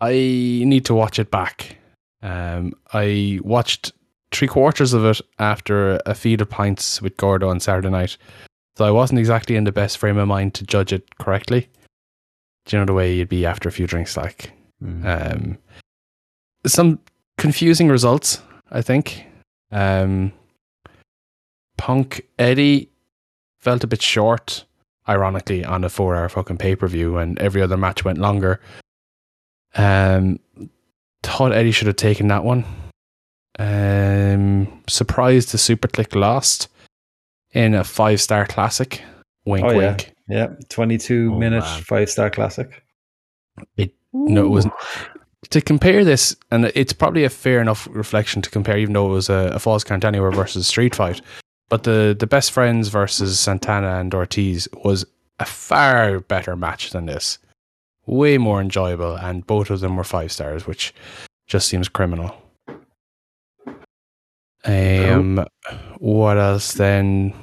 I need to watch it back. Um, I watched three quarters of it after a feed of pints with Gordo on Saturday night, so I wasn't exactly in the best frame of mind to judge it correctly. Do you know the way you'd be after a few drinks? Like, um, some confusing results, I think. Um, Punk Eddie felt a bit short, ironically, on a four-hour fucking pay-per-view, and every other match went longer. Um, thought Eddie should have taken that one. Um, surprised the SuperKliq lost in a five-star classic. Wink, Oh, yeah. wink. Yeah, 22 Oh, minute five star classic. No, it wasn't. To compare this, and it's probably a fair enough reflection to compare, even though it was a, a Falls Count Anywhere versus Street Fight. But the, the best friends versus Santana and Ortiz was a far better match than this. Way more enjoyable, and both of them were five stars, which just seems criminal. Um, what else then?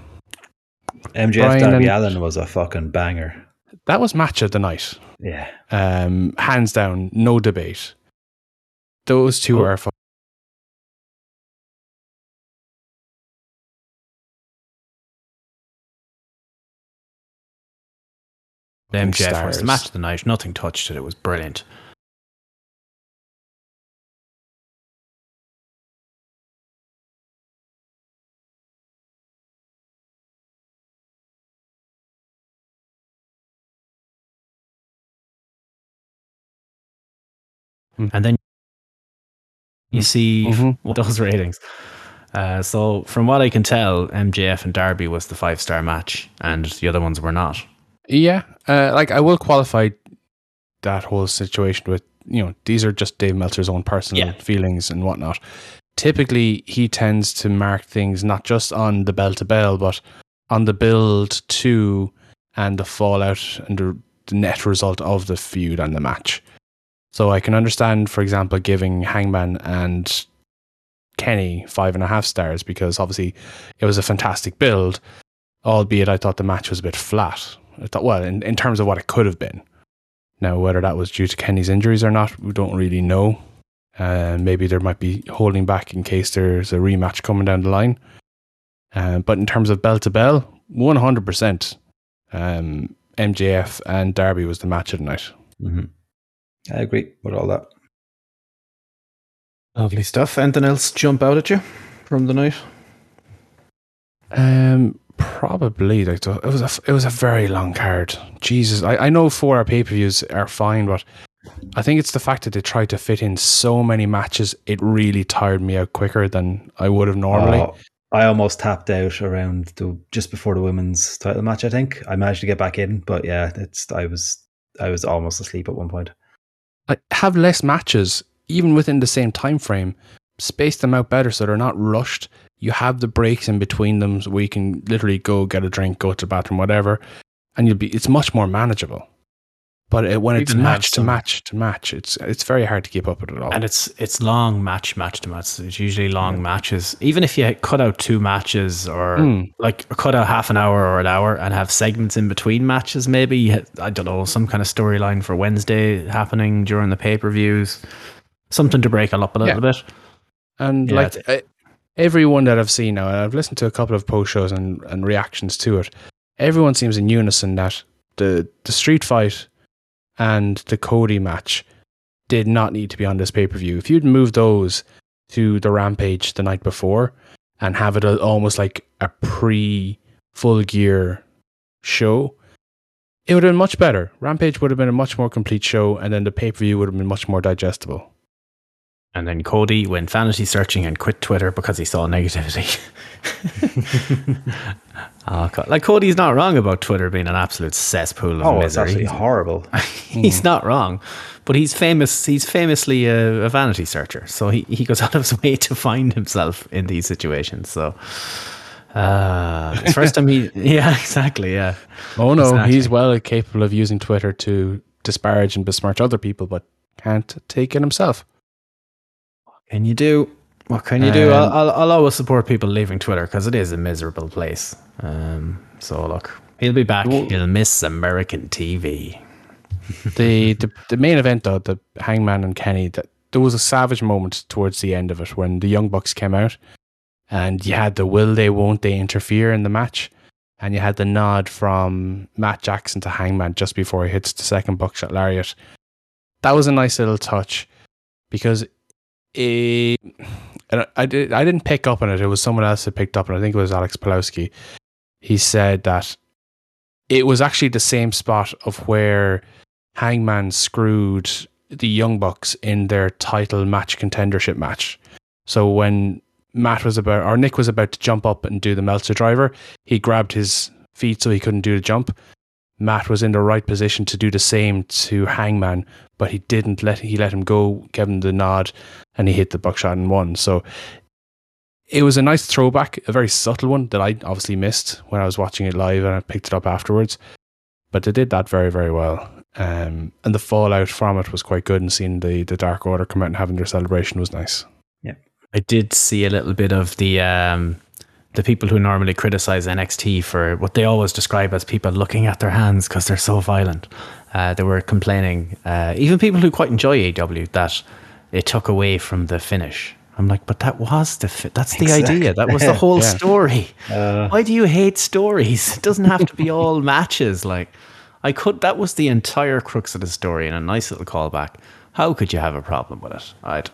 MJF Brian Darby and- Allin was a fucking banger. That was match of the night. Yeah. Um, hands down, no debate. Those two Oh. are fu- MJF was stars. the match of the night. Nothing touched it. It was brilliant. And then you see Mhm. those ratings. Uh, so from what I can tell, MJF and Darby was the five star match, and the other ones were not. Yeah, uh, like I will qualify that whole situation with you know these are just Dave Meltzer's own personal Yeah. feelings and whatnot. Typically, he tends to mark things not just on the bell to bell, but on the build to and the fallout and the, the net result of the feud and the match. So I can understand, for example, giving Hangman and Kenny five and a half stars because obviously it was a fantastic build, albeit I thought the match was a bit flat. I thought, well, in, in terms of what it could have been. Now, whether that was due to Kenny's injuries or not, we don't really know. Uh, maybe there might be holding back in case there's a rematch coming down the line. Uh, but in terms of bell to bell, 100%. Um, MJF and Darby was the match of the night. hmm I agree with all that. Lovely stuff. Anything else jump out at you from the night? Um, probably like it was a it was a very long card. Jesus, I, I know four hour pay per views are fine, but I think it's the fact that they tried to fit in so many matches. It really tired me out quicker than I would have normally. Oh, I almost tapped out around the just before the women's title match. I think I managed to get back in, but yeah, it's I was I was almost asleep at one point. I have less matches even within the same time frame. Space them out better so they're not rushed. You have the breaks in between them where you can literally go get a drink, go to the bathroom, whatever, and you'll be. It's much more manageable. But it, when it's match to match to match, it's it's very hard to keep up with it all. And it's it's long match match to match. It's usually long matches. Even if you cut out two matches or Mm. like cut out half an hour or an hour and have segments in between matches, maybe I don't know some kind of storyline for Wednesday happening during the pay per views, something to break it up a little Yeah. bit. And Yeah, like I, everyone that I've seen now, and I've listened to a couple of post shows and, and reactions to it, everyone seems in unison that the the street fight and the Cody match did not need to be on this pay per view. If you'd moved those to the Rampage the night before and have it almost like a pre full gear show, it would have been much better. Rampage would have been a much more complete show, and then the pay per view would have been much more digestible. And then Cody went vanity searching and quit Twitter because he saw negativity. oh, God. Like Cody's not wrong about Twitter being an absolute cesspool of Oh, it's misery. absolutely horrible. he's not wrong, but he's famous. He's famously a, a vanity searcher, so he, he goes out of his way to find himself in these situations. So, uh, it's first time he, yeah, exactly, yeah. Oh no, Exactly. he's well capable of using Twitter to disparage and besmirch other people, but can't take it himself. Can you do? What can you do? I'll, Um, I'll, I'll always support people leaving Twitter because it is a miserable place. Um, so look, he'll be back. Well- he'll miss American TV. the, the the main event though, the Hangman and Kenny, that there was a savage moment towards the end of it when the Young Bucks came out, and you had the will they won't they interfere in the match, and you had the nod from Matt Jackson to Hangman just before he hits the second buckshot lariat. That was a nice little touch because it, and I- I did I didn't pick up on it. It was someone else that picked up, and I think it was Alex Pulowski. He said that it was actually the same spot of where Hangman screwed the Young Bucks in their title match contendership match. So when Matt was about, or Nick was about to jump up and do the Meltzer driver, he grabbed his feet so he couldn't do the jump. Matt was in the right position to do the same to Hangman, but he didn't let he let him go, gave him the nod, and he hit the buckshot and won. So it was a nice throwback, a very subtle one that I obviously missed when I was watching it live and I picked it up afterwards. But they did that very, very well. Um, and the fallout from it was quite good and seeing the, the Dark Order come out and having their celebration was nice. Yeah. I did see a little bit of the um, the people who normally criticize NXT for what they always describe as people looking at their hands because they're so violent. Uh, they were complaining, uh, even people who quite enjoy AEW, that it took away from the finish. I'm like, but that was the fi- that's the Exactly. idea. That was the whole Yeah. story. Uh, Why do you hate stories? It doesn't have to be all matches. Like, I could. That was the entire crux of the story, and a nice little callback. How could you have a problem with it? I'd.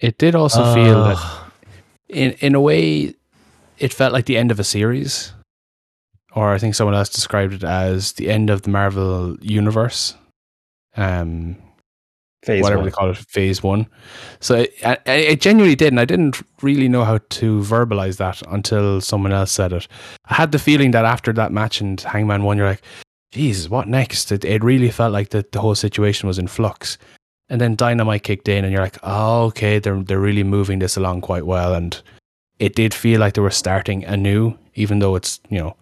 It did also feel that, in, in a way, it felt like the end of a series. Or I think someone else described it as the end of the Marvel universe. Um, phase whatever one. they call it, phase one. So it, it, it genuinely did, and I didn't really know how to verbalize that until someone else said it. I had the feeling that after that match and Hangman won, you're like, "Jesus, what next?" It, it really felt like the, the whole situation was in flux. And then Dynamite kicked in, and you're like, "Oh, okay, they're they're really moving this along quite well." And it did feel like they were starting anew, even though it's you know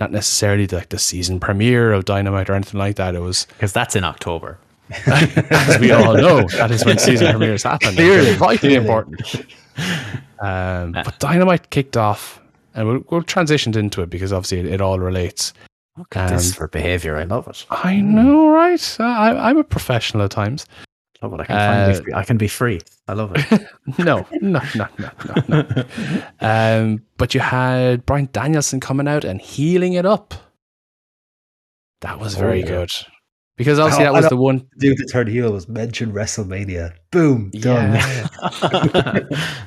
not necessarily like the season premiere of Dynamite or anything like that. It was because that's in October. as we all know, that is when season premieres happen. Clearly, They're vitally clearly. important. Um, but Dynamite kicked off, and we'll, we'll transitioned into it because obviously it, it all relates. Look at this Um, for behavior. I love it. I know, right? I, I'm a professional at times. Love it. I can, Uh, finally. I can be free. I love it. No, no, no, no, no, no. um, but you had Bryan Danielson coming out and healing it up. That was very Oh, yeah. good because obviously that was the one. Dude, the third heel was mentioned WrestleMania. Boom, done. Yeah.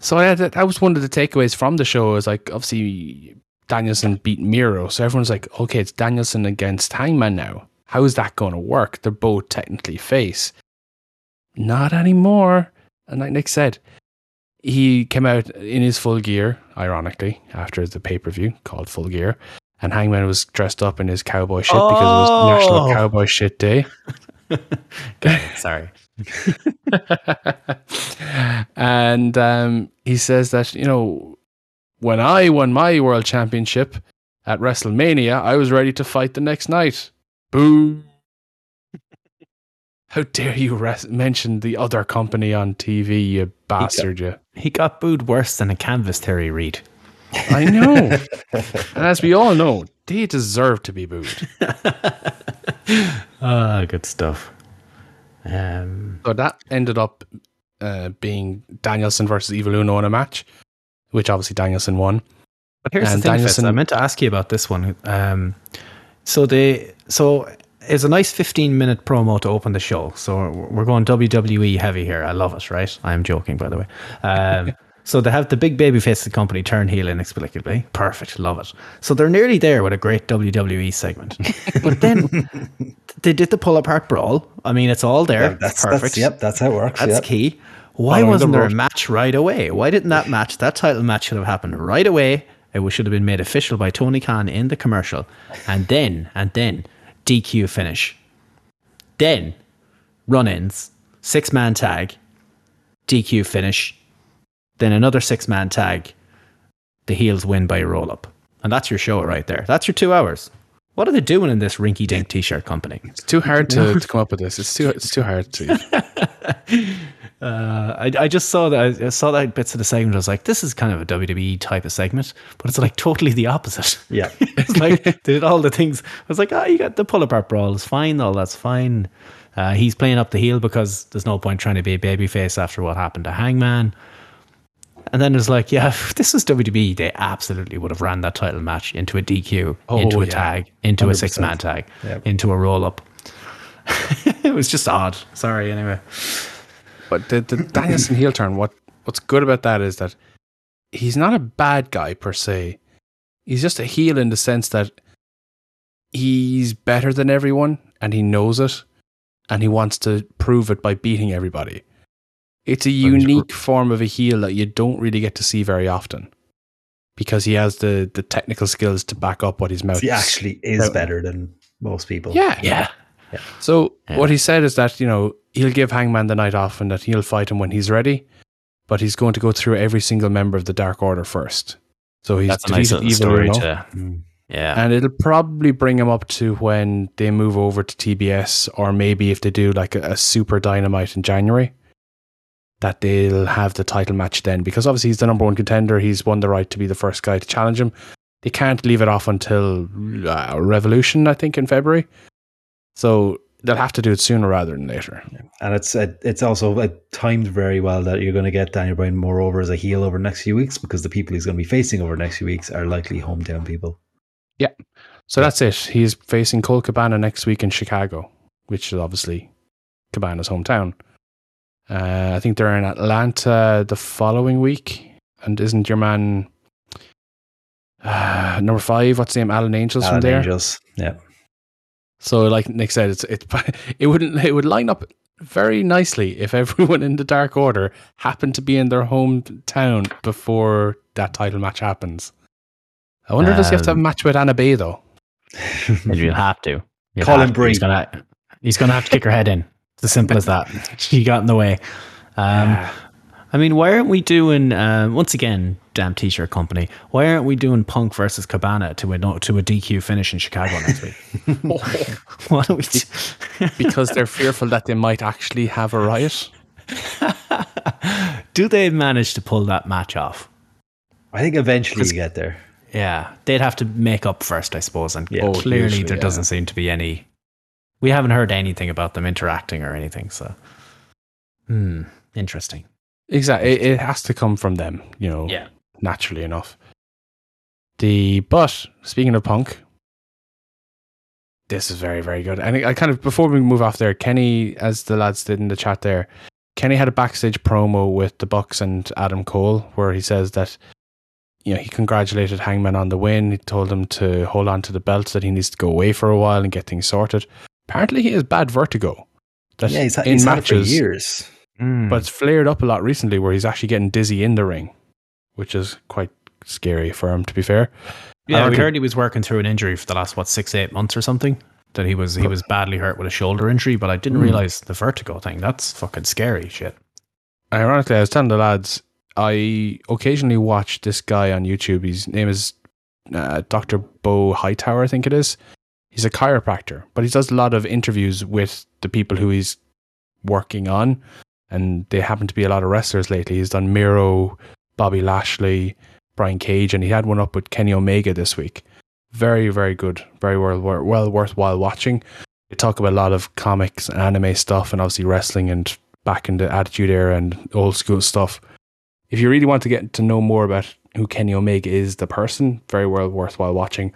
So I had, that was one of the takeaways from the show. Is like obviously Danielson beat Miro, so everyone's like, okay, it's Danielson against Hangman now. How is that going to work? They're both technically face. Not anymore. And like Nick said, he came out in his full gear, ironically, after the pay per view called Full Gear. And Hangman was dressed up in his cowboy shit because it was National Oh. Cowboy Shit Day. Sorry. and um, he says that you know when I won my world championship at WrestleMania, I was ready to fight the next night. Boo! How dare you res- mention the other company on TV, you bastard! You. He got booed worse than a canvas Terry Reid. I know, and as we all know, they deserve to be booed. Ah, good stuff. Um, So that ended up uh, being Danielson versus Evil Uno in a match, which obviously Danielson won. but here's And the thing, Fitz, I meant to ask you about this one. Um, so they, so it's a nice 15 minute promo to open the show. So we're going WWE heavy here. I love it, right? I'm joking, by the way. Um, so they have the big babyface of the company turn heel inexplicably. Perfect, love it. So they're nearly there with a great WWE segment. but then they did the pull apart brawl. I mean, it's all there. Yeah, that's, Perfect. that's yep, that's how it works. That's yep. key. Why wasn't there a match right away? Why didn't that match, that title match, should have happened right away? It should have been made official by Tony Khan in the commercial, and then and then DQ finish, then run-ins, six-man tag, DQ finish, then another six-man tag. The heels win by a roll-up, and that's your show right there. That's your two hours. What are they doing in this rinky-dink t-shirt company? It's too hard to, to come up with this. It's too it's too hard to. Uh, I, I just saw that I saw that bits of the segment. I was like, this is kind of a WWE type of segment, but it's like totally the opposite. Yeah. it's like they did all the things. I was like, oh, you got the pull apart brawl. It's fine, all that's fine. Uh, he's playing up the heel because there's no point trying to be a babyface after what happened to Hangman. And then it's like, yeah, if this was WWE, they absolutely would have ran that title match into a DQ, Oh, into a yeah. tag, into a 100%. six man tag, Yep. into a roll up. it was just odd. Sorry, anyway. But the, the Danielson heel turn, what what's good about that is that he's not a bad guy per se. He's just a heel in the sense that he's better than everyone and he knows it and he wants to prove it by beating everybody. It's a he's unique form of a heel that you don't really get to see very often because he has the, the technical skills to back up what he's mouth. He actually is better than most people. Yeah. Yeah. So Yeah. what he said is that you know he'll give Hangman the night off and that he'll fight him when he's ready, but he's going to go through every single member of the Dark Order first. So he's That's a nice Evil story to. Mm. Yeah. and it'll probably bring him up to when they move over to TBS, or maybe if they do like a, a Super Dynamite in January, that they'll have the title match then because obviously he's the number one contender. He's won the right to be the first guy to challenge him. They can't leave it off until uh, Revolution, I think, in February. So they'll have to do it sooner rather than later. And it's it's also uh, timed very well that you're going to get Daniel Bryan more over as a heel over the next few weeks because the people he's going to be facing over the next few weeks are likely hometown people. Yeah. So that's it. He's facing Colt Cabana next week in Chicago, which is obviously Cabana's hometown. Uh, I think they're in Atlanta the following week. And isn't your man uh, number five? What's his name? Alan Angels Alan from there. Angels. Yeah. So, like Nick said, it's it it wouldn't it would line up very nicely if everyone in the Dark Order happened to be in their hometown before that title match happens. I wonder does he have to have a Um, match with Anna Jay though? And you'll have to. You'll Colin have to. He's gonna, he's gonna have to kick her head in. It's as simple as that. She got in the way. Um, Yeah. I mean, why aren't we doing um, once again, damn t-shirt company? Why aren't we doing Punk versus Cabana to a to a DQ finish in Chicago next week? Why don't we? Do, because they're fearful that they might actually have a riot. do they manage to pull that match off? I think eventually you get there. Yeah, they'd have to make up first, I suppose. And Yeah. Oh, clearly, usually, there yeah. doesn't seem to be any. We haven't heard anything about them interacting or anything. So, hmm, interesting. Exactly, it, it has to come from them, you know, Yeah. naturally enough. The but speaking of Punk, this is very very good. And I kind of before we move off there, Kenny, as the lads did in the chat there, Kenny had a backstage promo with the Bucks and Adam Cole where he says that you know he congratulated Hangman on the win. He told him to hold on to the belt, that he needs to go away for a while and get things sorted. Apparently, he has bad vertigo. That Yeah, he's, ha- in he's had it for matches, years. Hmm. but it's flared up a lot recently where he's actually getting dizzy in the ring, which is quite scary for him, to be fair. Yeah, I we heard he was working through an injury for the last what six, eight months or something. That he was he was badly hurt with a shoulder injury, but I didn't Hmm. realize the vertigo thing. That's fucking scary shit. Ironically, I was telling the lads, I occasionally watch this guy on YouTube. His name is uh, Dr. Beau Hightower, I think it is. He's a chiropractor, but he does a lot of interviews with the people who he's working on, and they happen to be a lot of wrestlers lately. He's done Miro, Bobby Lashley, Brian Cage, and he had one up with Kenny Omega this week. Very, very good. Very well, well worthwhile watching. They talk about a lot of comics and anime stuff, and obviously wrestling and back in the Attitude Era and old school stuff. If you really want to get to know more about who Kenny Omega is, the person, very well worthwhile watching.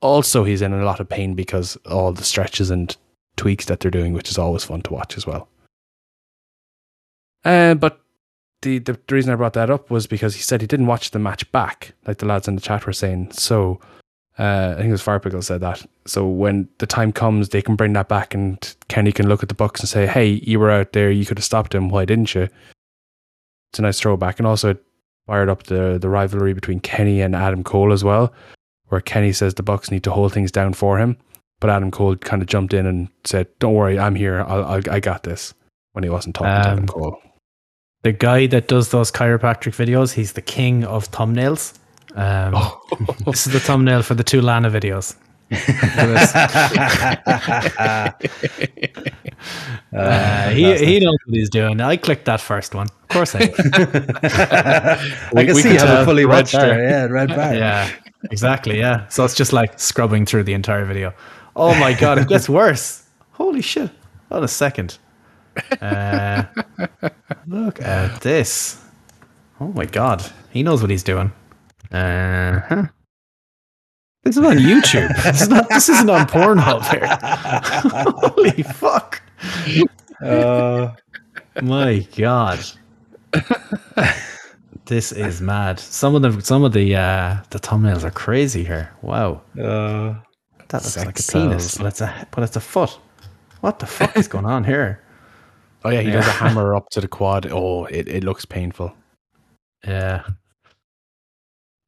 Also, he's in a lot of pain because all the stretches and tweaks that they're doing, which is always fun to watch as well. Uh, but the, the reason I brought that up was because he said he didn't watch the match back, like the lads in the chat were saying. So uh, I think it was Firepickle said that. So when the time comes, they can bring that back, and Kenny can look at the Bucks and say, "Hey, you were out there. You could have stopped him. Why didn't you?" it's a nice throwback, and also it fired up the the rivalry between Kenny and Adam Cole as well, where Kenny says the Bucks need to hold things down for him, but Adam Cole kind of jumped in and said, "Don't worry, I'm here. I'll, I'll I got this." When he wasn't talking to Um, Adam Cole. The guy that does those chiropractic videos, he's the king of thumbnails. Um, This is the thumbnail for the two Lana videos. Uh, he he knows what he's doing. I clicked that first one. Of course I did. I can we see could how tell fully red watched bar. there. Yeah, red bar. yeah, exactly. Yeah. So it's just like scrubbing through the entire video. Oh my god, it gets worse. Holy shit! Hold a second. Uh, look at this. Oh my god, he knows what he's doing. Uh huh. This is on YouTube. this, is not, this isn't on Pornhub here. Holy fuck! Uh, My God. this is mad. Some of the some of the uh the thumbnails are crazy here. Wow. uh, That looks like a penis, cells. but it's a but it's a foot. What the fuck is going on here? Oh yeah, he does a hammer up to the quad. Oh, it, it looks painful. Yeah.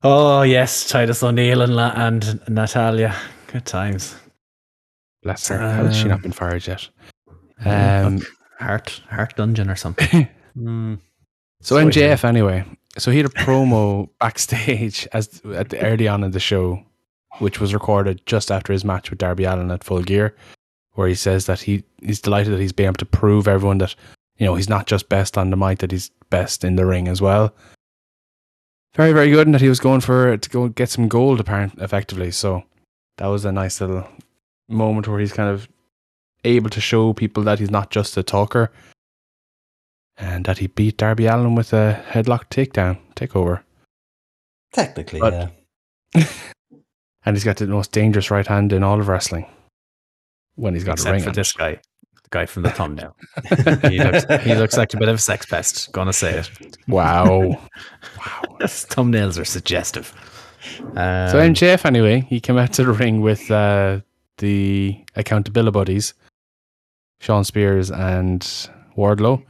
Oh yes, Titus O'Neil and, La- and Natalya. Good times. Bless her. How has she not Um, been fired yet? Um, Hart Hart Dungeon or something. mm, so Sorry, MJF anyway. So he had a promo backstage as at the early on in the show, which was recorded just after his match with Darby Allin at Full Gear, where he says that he he's delighted that he's been able to prove everyone that you know he's not just best on the mic, that he's best in the ring as well. Very very good, and that he was going for to go get some gold, apparently, effectively. So that was a nice little moment where he's kind of able to show people that he's not just a talker and that he beat Darby Allin with a headlock takedown takeover. technically, But- yeah. And he's got the most dangerous right hand in all of wrestling. When he's got a Except ring for on this guy. The guy from the thumbnail. he, looks, he looks like a bit of a sex pest. Gonna say it. Wow. His thumbnails are suggestive. Um, so MJF anyway, he came out to the ring with uh, the accountability buddies, Shawn Spears and Wardlow.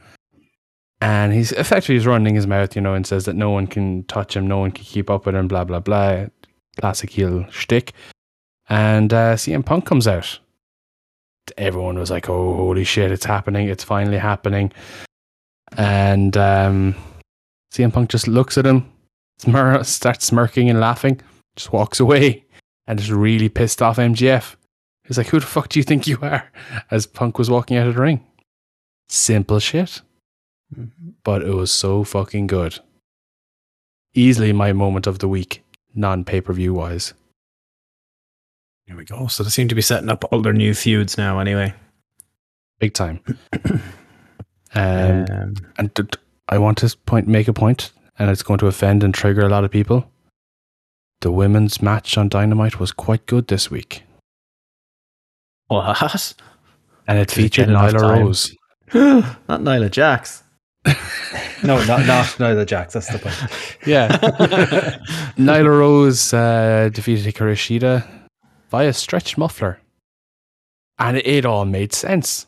And he's effectively he's running his mouth, you know, and says that no one can touch him, no one can keep up with him, blah blah blah. Classic heel shtick. And uh, CM Punk comes out. Everyone was like, "Oh, holy shit! It's happening! It's finally happening!" And um, CM Punk just looks at him, smir- starts smirking and laughing, just walks away, and is really pissed off MJF. He's like, "Who the fuck do you think you are?" As Punk was walking out of the ring. Simple shit, but it was so fucking good. Easily my moment of the week, non pay per view wise. Here we go. So they seem to be setting up all their new feuds now, anyway. Big time. um, Um, and I want to point, make a point, and it's going to offend and trigger a lot of people. The women's match on Dynamite was quite good this week, what? and it Did it featured Nyla time? Rose. Not Nyla Jax. No, not not neither Jacks. That's the point. Yeah, Nyla Rose uh, defeated Hikaru Shida via stretched muffler, and it, it all made sense.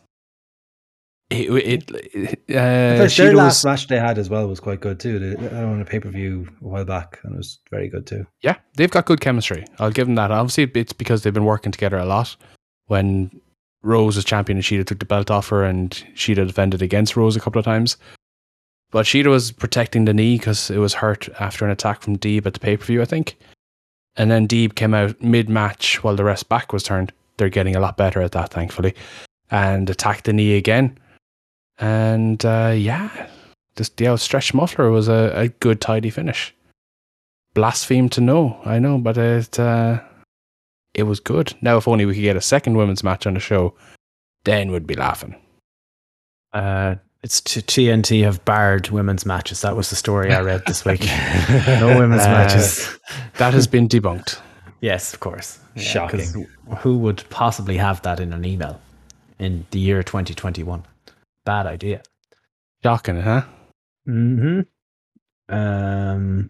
It, it, it uh, their last was, match they had as well was quite good too. They, they on a pay per view a while back, and it was very good too. yeah, they've got good chemistry. I'll give them that. Obviously, it's because they've been working together a lot. When Rose was champion and Shida took the belt off her, and Shida defended against Rose a couple of times. But Shida was protecting the knee because it was hurt after an attack from Deeb at the pay per view, I think. And then Deeb came out mid match while the rest back was turned. They're getting a lot better at that, thankfully, and attacked the knee again. And uh, yeah, just the outstretched muffler was a, a good, tidy finish. Blaspheme to know, I know, but it uh, it was good. Now, if only we could get a second women's match on the show, then we'd be laughing. Uh, it's t- TNT have barred women's matches. That was the story I read this week. no women's Uh, matches. That has been debunked. Yes, of course. Yeah, Shocking. 'cause Who would possibly have that in an email in the year 2021? Bad idea. Shocking, huh? Mm-hmm. Um,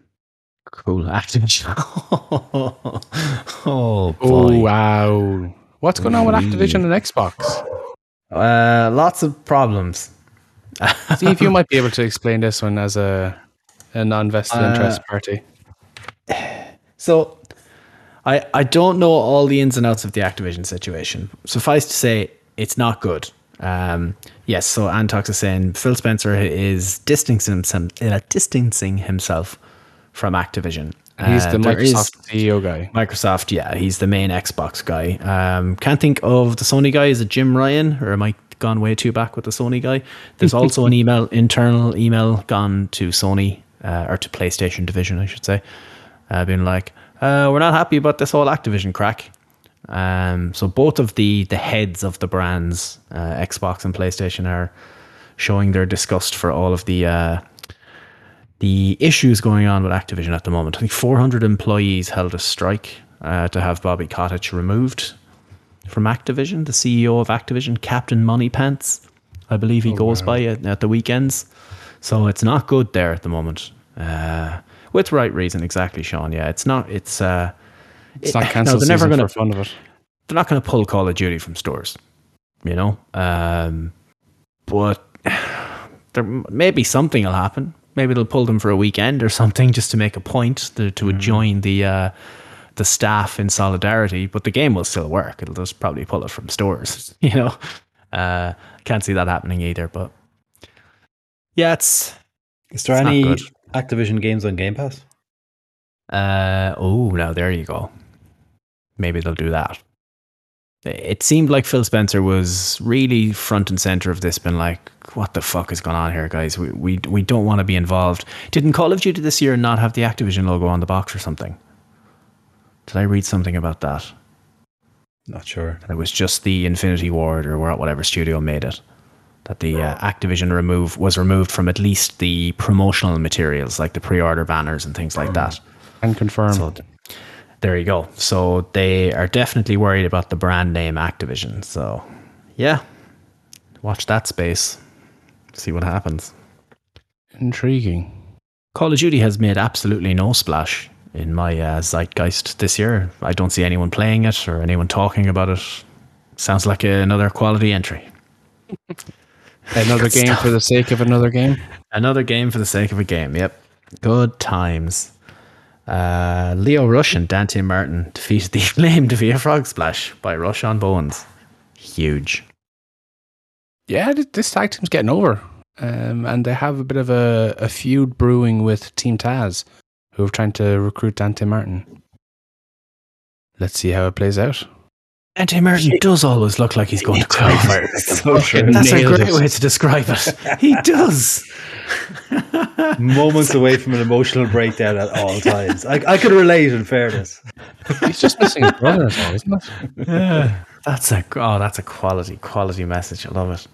cool. Activision. oh, boy. Oh wow! What's going on with Activision and Xbox? Uh, lots of problems. See if you might be able to explain this one as a a non-vested Uh, interest party. So, I I don't know all the ins and outs of the Activision situation. Suffice to say, it's not good. Um, yes, so Antox is saying Phil Spencer is distancing himself, uh, distancing himself from Activision. He's Uh, the Microsoft CEO guy. Microsoft, yeah, he's the main Xbox guy. Um, can't think of the Sony guy. Is it Jim Ryan, or am I gone way too back with the Sony guy? There's also an email, internal email, gone to Sony uh, or to PlayStation division, I should say, uh, being like, uh, "We're not happy about this whole Activision crack." Um, so both of the the heads of the brands, uh, Xbox and PlayStation, are showing their disgust for all of the uh, the issues going on with Activision at the moment. I think 400 employees held a strike uh, to have Bobby Kotick removed from Activision. The CEO of Activision, Captain Moneypants, I believe he goes by at, at the weekends. So it's not good there at the moment. Uh, with right reason, exactly, Sean. Yeah, it's not. It's uh, It's it- not no, cancelled they're never gonna fun of it. they're not going to pull Call of Duty from stores, you know. Um, but there maybe something will happen. Maybe they'll pull them for a weekend or something just to make a point to, to join the uh, the staff in solidarity. But the game will still work. It'll just probably pull it from stores, you know. Uh, can't see that happening either. But yeah, it's Is there It's any. Activision games on Game Pass? Uh, oh, now there you go. Maybe they'll do that. It seemed like Phil Spencer was really front and center of this, been like, "What the fuck is going on here, guys? We we we don't want to be involved." Didn't Call of Duty this year not have the Activision logo on the box or something? Did I read something about that? Not sure. That it was just the Infinity Ward or whatever studio made it. That the uh, Activision remove was removed from at least the promotional materials, like the pre-order banners and things like that. And confirm. So there you go. So they are definitely worried about the brand name Activision. So yeah, watch that space. See what happens. Intriguing. Call of Duty has made absolutely no splash in my uh, zeitgeist this year. I don't see anyone playing it or anyone talking about it. Sounds like another quality entry. Another game stuff. for the sake of another game. Another game for the sake of a game. Yep. Good times. Uh, Lio Rush and Dante Martin defeated the acclaimed via Frog Splash by Rush on Bowens. Huge. Yeah, this tag team's getting over. Um, and they have a bit of a, a feud brewing with Team Taz, who are trying to recruit Dante Martin. Let's see how it plays out. Dante Martin does always look like he's going to cry. so. That's a great it. way to describe it. He does. Moments away from an emotional breakdown at all times. I, I could relate, in fairness. He's just missing his brother, as well, isn't it? Yeah, that's a oh, that's a quality quality message. I love it.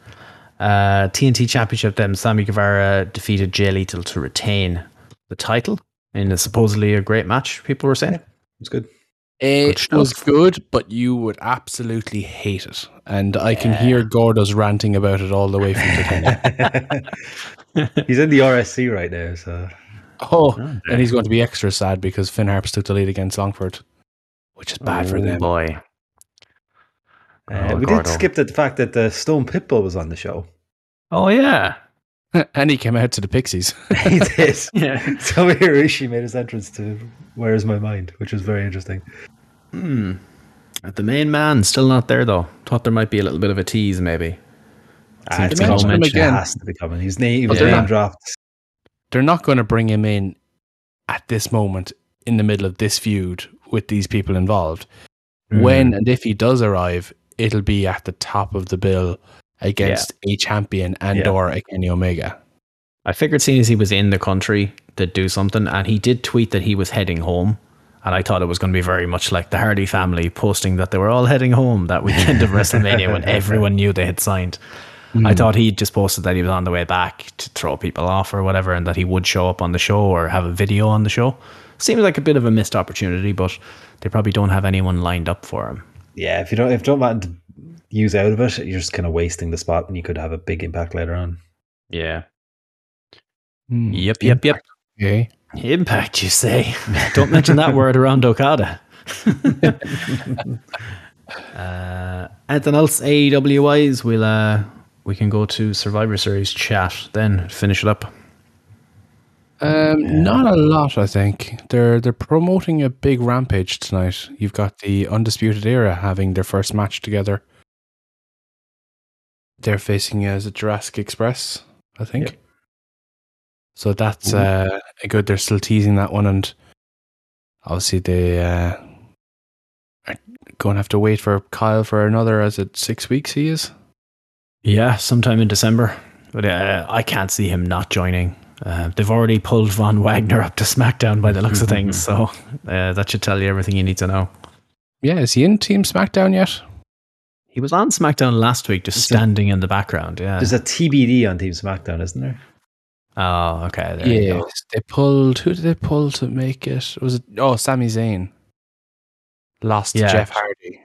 Uh, TNT Championship. Then Sammy Guevara defeated Jay Lethal to retain the title in a supposedly a great match. People were saying. It's good. It stuff. was good, but you would absolutely hate it. And I can hear Gordo's ranting about it all the way from Titania. He's in the RSC right now, so oh, and he's going to be extra sad because Finn Harps took the lead against Longford, which is bad for Oh, them. boy. uh, Oh, we Gordo. did skip the fact that the Stone Pitbull was on the show. Oh yeah, and he came out to the Pixies. he did. yeah. So Hiroshi made his entrance to "Where's My Mind," which was very interesting. Hmm. At the main man still not there though. Thought there might be a little bit of a tease, maybe. Ah, it's to coming. mention him It again. has to be coming. His name, But his they're not- dropped. They're not going to bring him in at this moment in the middle of this feud with these people involved. Hmm. When and if he does arrive, it'll be at the top of the bill against a champion and Yeah. or a Kenny Omega. I figured, seeing as he was in the country, to do something, and he did tweet that he was heading home. And I thought it was going to be very much like the Hardy family posting that they were all heading home that weekend of WrestleMania when everyone knew they had signed. I hmm. thought he just posted that he was on the way back to throw people off or whatever, and that he would show up on the show or have a video on the show. Seems like a bit of a missed opportunity, but they probably don't have anyone lined up for him. Yeah, if you don't, if you don't to use out of it, you're just kind of wasting the spot, and you could have a big impact later on. Yeah. Hmm. Yep. Yep. Yep. Okay. Impact, you say? Don't mention that word around Okada. uh, anything else AEW wise? We'll uh, we can go to Survivor Series chat. Then finish it up. Um, Not a lot, I think. They're they're promoting a big rampage tonight. You've got the Undisputed Era having their first match together. They're facing as a Jurassic Express, I think. Yep. So that's uh, good. They're still teasing that one, and obviously they uh, are going to have to wait for Kyle for another. As it six weeks he is. Yeah, sometime in December. But uh, I can't see him not joining. Uh, they've already pulled Von Wagner up to SmackDown by the looks of things, so uh, that should tell you everything you need to know. Yeah, is he in Team SmackDown yet? He was on SmackDown last week, just Is it- standing in the background. Yeah. There's a TBD on Team SmackDown, isn't there? oh, okay. There you go. They pulled. Who did they pull to make it? Was it? Oh, Sami Zayn lost Yeah. to Jeff Hardy,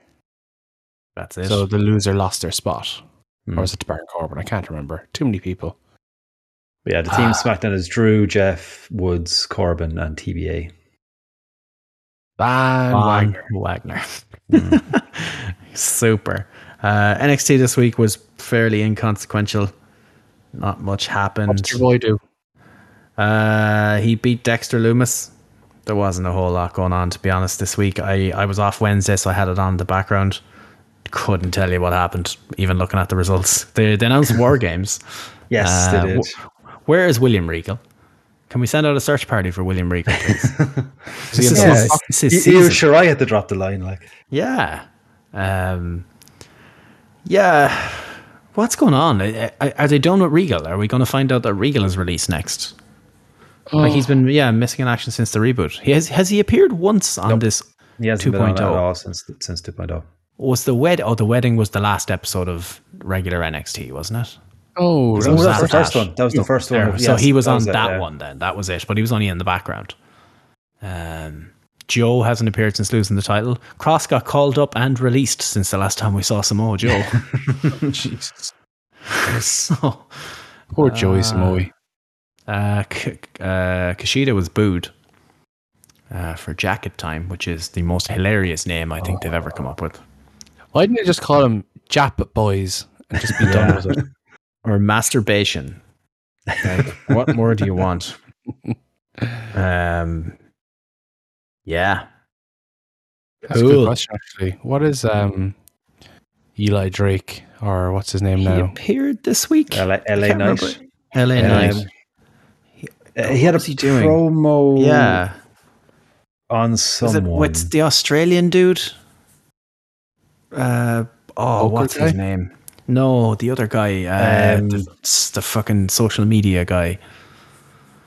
That's it. so the loser lost their spot, Hmm. or was it to Baron Corbin? I can't remember. Too many people. But yeah, the Team Ah. SmackDown is Drew, Jeff, Woods, Corbin, and TBA. Van Von Wagner. Wagner. Super. Uh, NXT this week was fairly inconsequential. Not much happened. What's your boy do? Uh, he beat Dexter Lumis. There wasn't a whole lot going on, to be honest, this week. I, I was off Wednesday, so I had it on in the background. Couldn't tell you what happened, even looking at the results. They, they announced War Games. Yes, Uh, they did. wh- Where is William Regal? Can we send out a search party for William Regal, please? Is he This is the this is You, his you were I had to drop the line, like. Yeah. Um, yeah. What's going on? Are they done with Regal? Are we going to find out that Regal is released next? Like he's been, yeah, missing in action since the reboot. He has has he appeared once on this? He hasn't been on at 2.0. all since since oh. 2.0. Was the wed? Oh, the wedding was the last episode of regular NXT, wasn't it? Oh, That was that the first one. That was the first one. Of- so yes, he was on it, that yeah. one then. That was it. But he was only in the background. Um, Joe hasn't appeared since losing the title. Cross got called up and released since the last time we saw Samoa Joe. Jesus. so Poor Joey Samoa. uh, K- uh, Kushida was booed uh, for Jacket Time, which is the most hilarious name I think they've ever come up with. Why didn't they just call him Jap Boys and just be done with it? Or masturbation. Like, what more do you want? Um, yeah. That's a good question, actually. What is um Eli Drake or what's his name He now? appeared this week. LA, LA Can't Knight. remember. LA Um, Knight. Uh, he had a he doing? promo yeah. on Was it someone. with the Australian dude? Uh, oh, Poker what's his name? No, the other guy. Uh, Um, the, the fucking social media guy.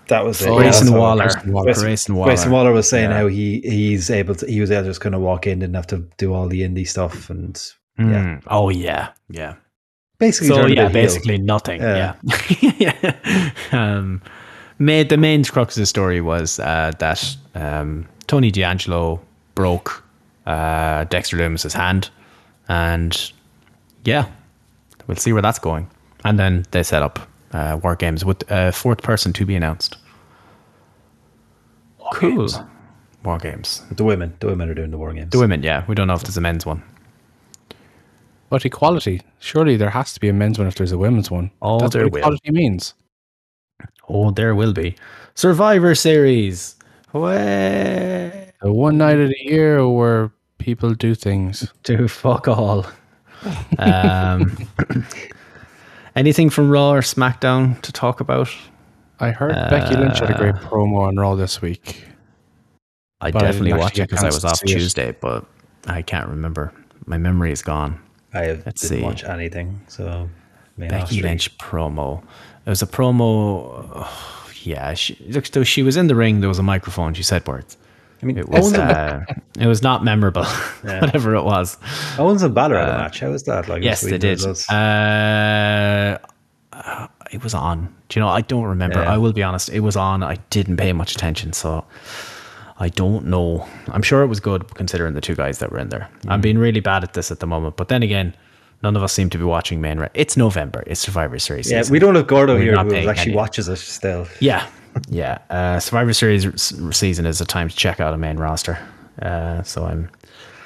That was it. Oh, yeah, Grayson that's Waller. Grayson Waller. Grayson- Grayson Waller. Grayson Waller was saying Yeah. how he he's able to he was able to just kind of walk in, didn't have to do all the indie stuff, and Mm. Oh yeah, yeah. basically So yeah, bit heel. basically nothing. Yeah. Yeah. yeah. um, made the main crux of the story was uh, that um, Tony D'Angelo broke uh, Dexter Lumis's hand, and yeah, we'll see where that's going. And then they set up uh, war games with a fourth person to be announced. cool. War games. The women, the women are doing the war games. The women, yeah. We don't know if there's a men's one. But equality. Surely there has to be a men's one if there's a women's one. Oh, That's there what will. means. Oh, there will be. Survivor Series. Way The one night of the year where people do things. to fuck all. Um, anything from Raw or SmackDown to talk about? I heard Becky Lynch had a great Uh, promo on Raw this week. I But I definitely watched it because I was off see it. Tuesday, but I can't remember. My memory is gone. I have, Let's didn't see. watch anything, so may not Becky stream. Lynch promo. It was a promo. oh, yeah, she, look, so she was in the ring. There was a microphone. She said words. I mean, It was. Uh, it was not memorable. Yeah. Whatever it was. Owens and Balor had a match. How was that? Like, Yes, they did. Uh, uh, it was on. Do you know? I don't remember. Yeah. I will be honest. It was on. I didn't pay much attention, so I don't know. I'm sure it was good considering the two guys that were in there. Mm. I'm being really bad at this at the moment, but then again, none of us seem to be watching main. Ra- it's November. It's Survivor Series. yeah, season. we don't have Gordo We're here who actually any- watches it still. Yeah, yeah. Uh, Survivor Series season is a time to check out a main roster. Uh, so I'm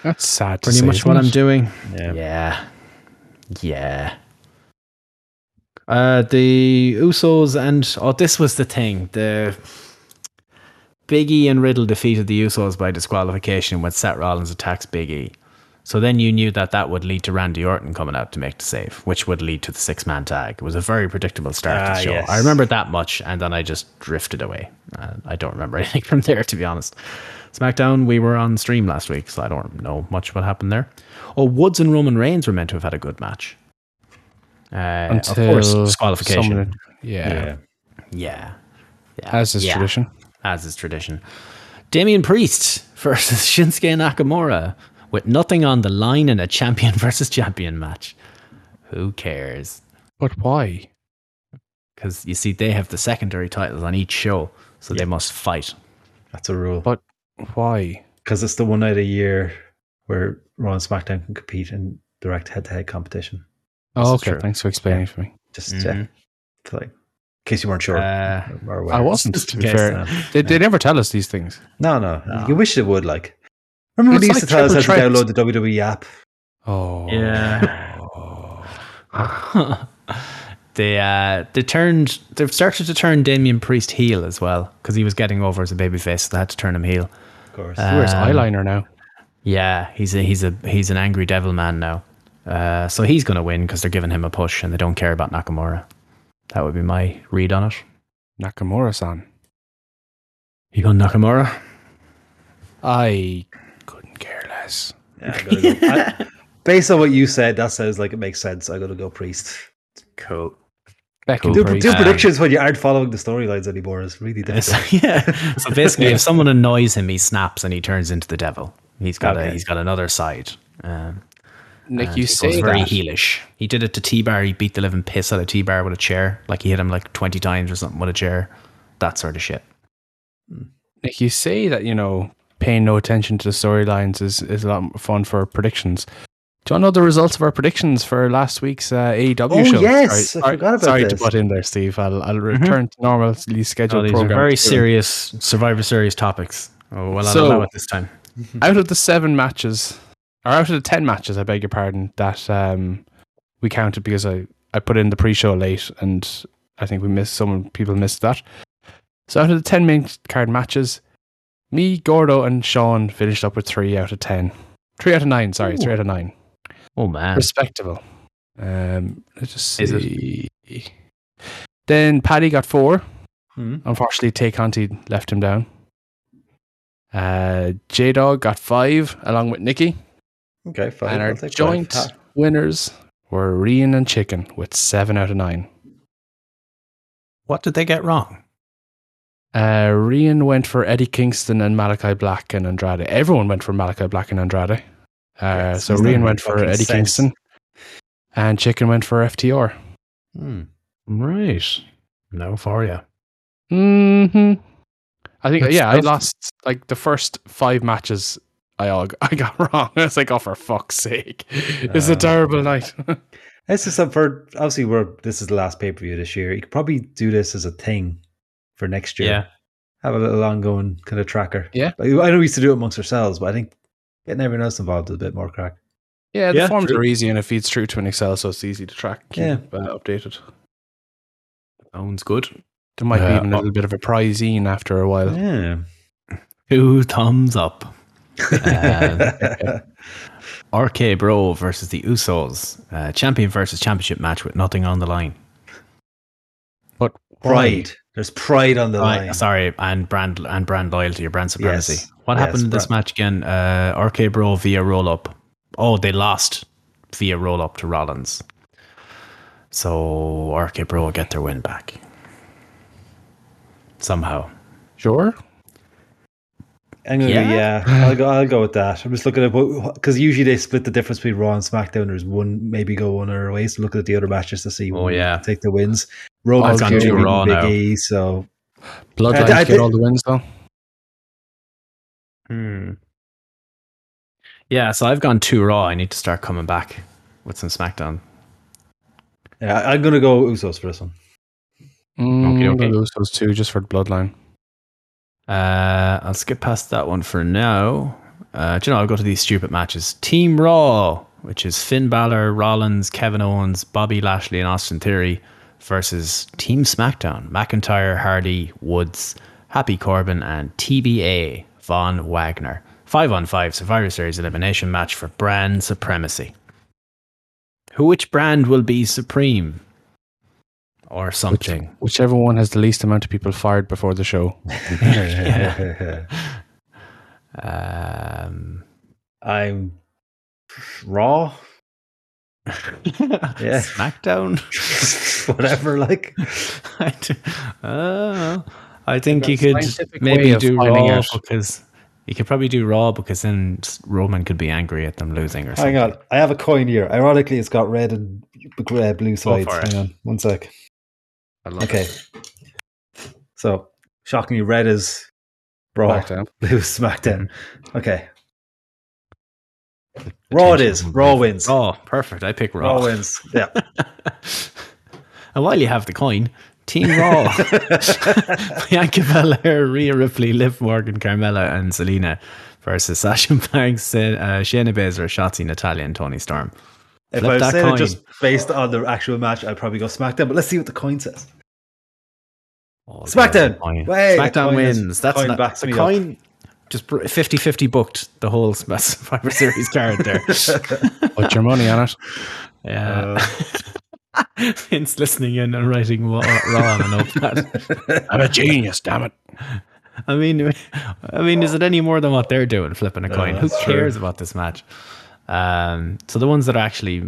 That's sad. to pretty say, much what I'm doing. Yeah. Yeah. Yeah. Uh, the Usos and oh, this was the thing. The Biggie and Riddle defeated the Usos by disqualification when Seth Rollins attacks Big E. So then you knew that that would lead to Randy Orton coming out to make the save, which would lead to the six man tag. It was a very predictable start to Ah, the show. yes. I remember that much, and then I just drifted away. Uh, I don't remember anything from there, to be honest. SmackDown, we were on stream last week, so I don't know much what happened there. Oh, Woods and Roman Reigns were meant to have had a good match. Uh, Until of course, disqualification. someone- yeah, Yeah. Yeah. yeah. as is Yeah. tradition. As is tradition. Damian Priest versus Shinsuke Nakamura with nothing on the line in a champion versus champion match. Who cares? But why? Because you see, they have the secondary titles on each show, so they must fight. That's a rule. But why? Because it's the one night a year where Raw and SmackDown can compete in direct head to head competition. Oh, is okay. true. Thanks for explaining for me. Just Mhm. yeah, to like, in case you weren't sure. Uh, or I wasn't. To be fair, uh, they, they never tell us these things. No, no, No. You wish they would. Like, remember when they It's used like to tell us how to download the WWE app? Oh, Yeah. they uh, they turned they've started to turn Damian Priest heel as well because he was getting over as a babyface. So they had to turn him heel. Of course. Uh, He wears Um, eyeliner now. Yeah, he's a he's a he's an angry devil man now. Uh, so he's going to win because they're giving him a push and they don't care about Nakamura. That would be my read on it. Nakamura-san. You going Nakamura? I couldn't care less. Yeah, I gotta go. I- based on what you said, that sounds like it makes sense. I gotta go priest. Cool. Becky Cool. Do, Priest. do Um, predictions when you aren't following the storylines anymore is really difficult. yeah. So basically, if someone annoys him, he snaps and he turns into the devil. He's got a he's got another side. Um, Nick, and you he say very that. heelish. He did it to T Bar. He beat the living piss out of T Bar with a chair. Like he hit him like twenty times or something with a chair. That sort of shit. Like you say that you know paying no attention to the storylines is is a lot more fun for predictions. Do you want to know the results of our predictions for last week's uh, AEW Oh, show? yes, sorry, I forgot about sorry to this. butt in there, Steve. I'll, I'll return to normally Oh, scheduled these are very soon. serious Survivor Series topics. Oh, well, I'll So- allow it this time. Out of the seven matches, or out of the ten matches, I beg your pardon, that um, we counted because I I put in the pre-show late, and I think we missed some people missed that. So out of the ten main card matches, me, Gordo, and Sean finished up with three out of ten. Three out of nine, sorry, three out of nine. Oh man, Respectable. Um, let's just Is it? see. Then Paddy got four. Hmm. Unfortunately, Tay Conti left him down. Uh, J Dog got five along with Nikki. Okay, fine. and I'll our take joint five. winners were Rian and Chicken with seven out of nine. what did they get wrong? Uh, Rian went for Eddie Kingston and Malakai Black and Andrade. Everyone went for Malakai Black and Andrade. Uh, so Doesn't Rian went for Eddie sense? Kingston, and Chicken went for FTR. Hmm. Right, no for you. hmm I think Good yeah, I lost like the first five matches. I all I got wrong. I was like, oh for fuck's sake, it's a Uh, terrible night. This is some for obviously we're this is the last pay per view this year. You could probably do this as a thing for next year. Yeah, Have a little ongoing kind of tracker. Yeah. Like, I know we used to do it amongst ourselves, but I think getting everyone else involved is a bit more crack. yeah, the Yeah, forms true. are easy and it feeds through to an Excel, so it's easy to track. Keep, Yeah. uh, updated. sounds good. There might be even a little bit of a prizine after a while. Yeah. Two thumbs up. Uh, RK Bro versus the Usos, uh, champion versus championship match with nothing on the line. Pride. There's pride on the Right, line. sorry, and brand and brand loyalty or brand supremacy. Yes. What Yes, happened in this match again? Uh, RK Bro via roll up. Oh, they lost via roll up to Rollins. So RK Bro will get their win back somehow. Sure. I'm gonna Yeah? go, yeah, I'll go. I'll go with that. I'm just looking at because usually they split the difference between Raw and SmackDown. There's one maybe go one or way. So looking at the other matches to see. Oh, who yeah. take the wins. Roman's gone clearly to beating Raw Big now. E, so Bloodline I- I get all the wins though. Hmm. Yeah, so I've gone too raw. I need to start coming back with some SmackDown. yeah, I'm gonna go Usos for this one. Mm, Okay, I'm okay. gonna lose those two just for bloodline. Uh, I'll skip past that one for now. Uh, do you know, I'll go to these stupid matches. Team Raw, which is Finn Balor, Rollins, Kevin Owens, Bobby Lashley, and Austin Theory versus Team SmackDown. McIntyre, Hardy, Woods, Happy Corbin, and TBA Von Wagner. Five on five Survivor Series elimination match for brand supremacy. Who which brand will be supreme? Or something. Whichever one has the least amount of people fired before the show. Um, I'm Raw. Yeah. SmackDown. Whatever, like. I, do, uh, I think you could maybe do Raw out. because you could probably do Raw because then Roman could be angry at them losing or something. Hang on. I have a coin here. Ironically, it's got red and uh, blue sides. for it. Hang on. One sec. I love Okay. it. So, shockingly, red is Raw. SmackDown. Blue is SmackDown. Okay. Raw it is. Raw wins. Raw, perfect. I pick Raw. Raw wins. Yeah. And while you have the coin, Team Raw, Bianca Belair, Rhea Ripley, Liv Morgan, Carmella, and Zelina versus Sasha Banks, uh, Shayna Baszler, Shotzi, Natalya, and Toni Storm. If Flip I was saying coin. it just based on the actual match, I'd probably go SmackDown. But let's see what the coin says. Oh, SmackDown. Coin. Way, SmackDown coin is- wins. That's coin not the me up. coin. Just 50 50 booked the whole Survivor Series card there. Put your money on it. Yeah. Uh, Vince listening in and writing Raw Raw on a notepad. I'm a genius, damn it. I mean, I mean, is it any more than what they're doing, flipping a coin? Who that's true. cares about this match? Um, so the ones that are actually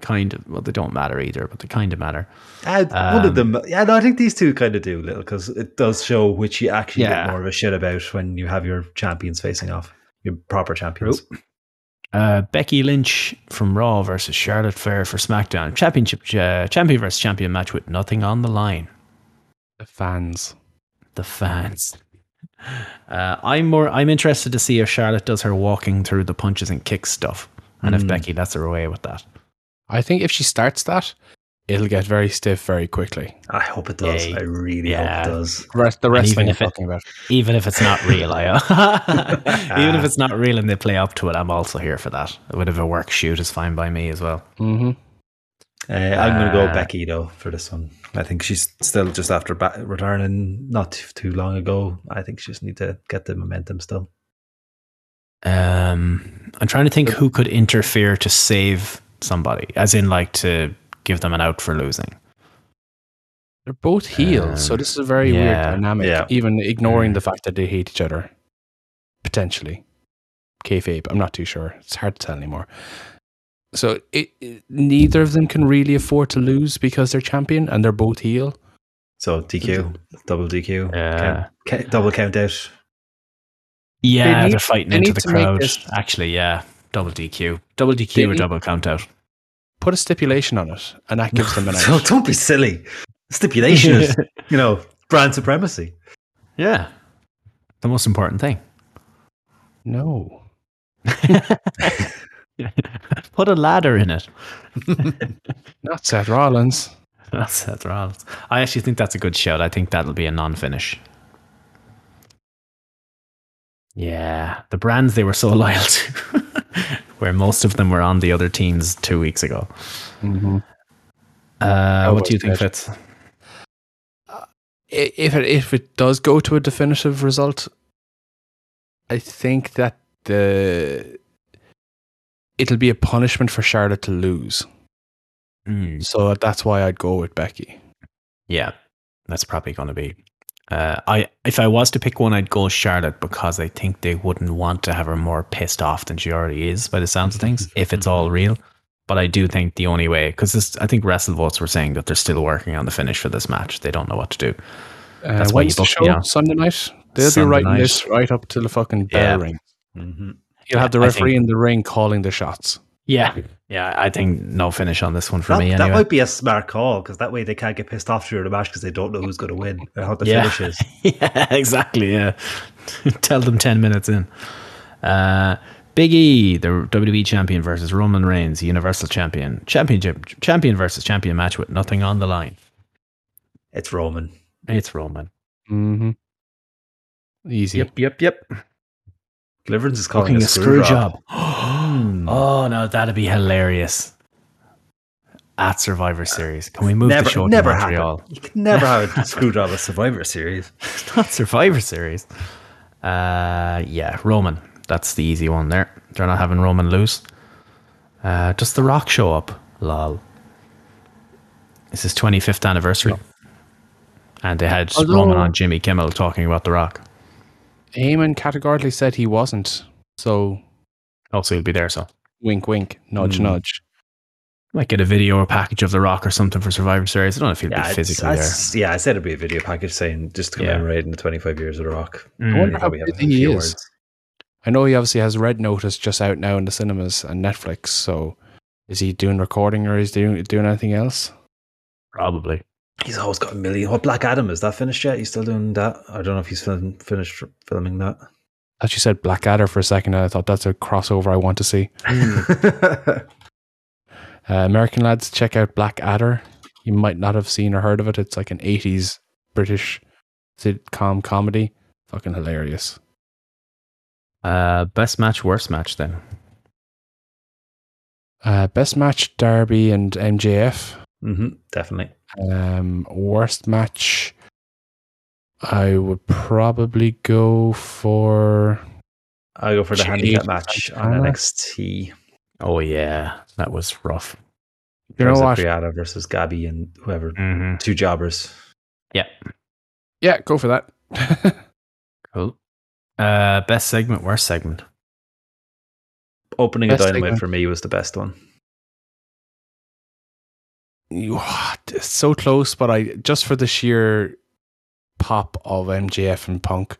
kind of well, they don't matter either, but they kind of matter. Uh, one Um, of them, yeah, no, I think these two kind of do a little because it does show which you actually Yeah. get more of a shit about when you have your champions facing off, your proper champions. Uh, Becky Lynch from Raw versus Charlotte Flair for SmackDown Championship uh, champion versus champion match with nothing on the line. The fans. The fans. Uh, I'm more. I'm interested to see if Charlotte does her walking through the punches and kicks stuff, and if Mm. Becky lets her away with that. I think if she starts that, it'll get very stiff very quickly. I hope it does. Yeah. I really Yeah. hope it does. The rest, the rest even thing if it- talking about. even if it's not real. I, even if it's not real and they play up to it, I'm also here for that. A bit of a work shoot is fine by me as well. Mm-hmm. Uh, I'm going to go Uh, Becky though for this one. I think she's still just after ba- returning not too, too long ago. I think she just need to get the momentum still. Um, I'm trying to think who could interfere to save somebody, as in like to give them an out for losing. They're both heels, so Um, this is a very weird dynamic. yeah. Even ignoring the fact that they hate each other, potentially. Kayfabe, I'm not too sure. It's hard to tell anymore. So it, it- neither of them can really afford to lose because they're champion and they're both heel. So DQ, double DQ, Yeah. count, ca- double count out. Yeah, they they're fighting they into the crowd. this- Actually, yeah, double DQ, double They DQ or need- double count out. Put a stipulation on it, and that gives them an so out. don't be silly. Stipulation is, you know, brand supremacy. Yeah, the most important thing. No. Put a ladder in it. Not Seth Rollins. Not Seth Rollins. I actually think that's a good shout. I think that'll be a non-finish. Yeah, the brands they were so loyal to, where most of them were on the other teams two weeks ago. Mm-hmm. Uh, what do you think, was Fitz? If it, if it does go to a definitive result, I think that the it'll be a punishment for Charlotte to lose. Mm, So that's why I'd go with Becky. yeah, that's probably going to be. Uh, I if I was to pick one, I'd go Charlotte because I think they wouldn't want to have her more pissed off than she already is by the sounds of things. if it's all real, but I do think the only way because I think WrestleVotes were saying that they're still working on the finish for this match. They don't know what to do. Uh, That's why you when's the book show? me on. Sunday night. They'll Sunday be writing night. this right up to the fucking bell Yeah. ring. Mm-hmm. You'll have the referee think- in the ring calling the shots. Yeah, yeah. I think no finish on this one for That, me. that might be a smart call because that way they can't get pissed off through the match because they don't know who's going to win or how the Yeah. finish is. yeah, exactly. Yeah, tell them ten minutes in. Uh, Big E, the WWE champion versus Roman Reigns, Universal champion, championship champion versus champion match with nothing on the line. It's Roman. It's Roman. Mm-hmm. Easy. Yep, yep, yep. Deliverance is calling a a screw job. job. oh no, that'd be hilarious. at Survivor Series. Can we move never, the show never to happen. Montreal? You could never have a Screwjob a Survivor Series. not Survivor Series. Uh, yeah, Roman. That's the easy one there. They're not having Roman lose. Uh, does The Rock show up? Lol. It's his 25th anniversary. And they had Although- Roman on Jimmy Kimmel talking about The Rock. Heyman categorically said he wasn't. So Also, he'll be there, so. wink, wink, nudge, Hmm. nudge. Might get a video or package of The Rock or something for Survivor Series. I don't know if he'll Yeah, be it's- physically there. yeah, I said it'd be a video package saying just commemorating the 25 years of The Rock. there. I Mm. wonder how Probably have a busy he few is. words. I know he obviously has Red Notice just out now in the cinemas and Netflix. So is he doing recording or is he doing doing anything else? Probably. He's always got a million. What Black Adam is that finished yet? He's still doing that. I don't know if he's film, finished filming that. I thought you said Blackadder for a second. And I thought that's a crossover I want to see. Uh, American lads, check out Blackadder. You might not have seen or heard of it. It's like an 80s British sitcom comedy. Fucking hilarious. Uh, best match, worst match then. Uh, best match Darby and MJF. hmm definitely. Um, worst match, I would probably go for. I'll go for the Shade handicap match on NXT. Oh, yeah. That was rough. You know what? Priada versus Gabby and whoever. Mm-hmm. Two jobbers. Yeah. Yeah, go for that. Cool. Uh, best segment, worst segment. Opening Best a dynamite segment. for me was the best one. You- it's so close, but I just for the sheer pop of MJF and Punk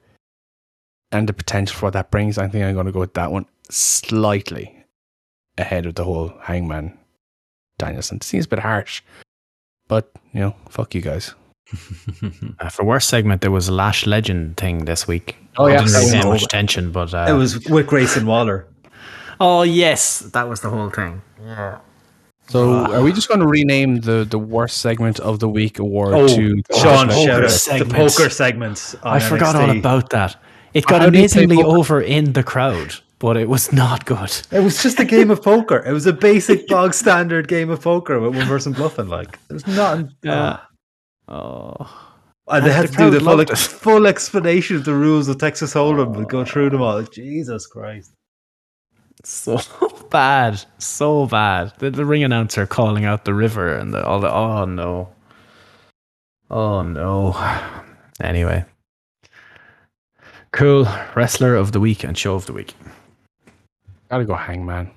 and the potential for what that brings, I think I'm going to go with that one slightly ahead of the whole Hangman Danielson. Seems a bit harsh, but you know, fuck you guys. Uh, for worst segment, there was a Lash Legend thing this week. Oh, yeah. I didn't That really pay much attention, but uh, it was with Grayson Waller. Oh yes, that was the whole thing. Yeah. So, ah. are we just going to rename the the worst segment of the week award Oh, to Sean, poker the poker segments. On I forgot all about that. It got How do you play amazingly over in the crowd, but it was not good. It was just a game of poker. It was a basic bog standard game of poker with one person bluffing. Like it was not. Yeah. Oh. And they had the to do the full, ex- full explanation of the rules of Texas Hold'em and go through them all. Jesus Christ! So bad, so bad. The, the ring announcer calling out the river and the, all the. Oh no. Oh no. Anyway, cool wrestler of the week and show of the week. Gotta go Hangman.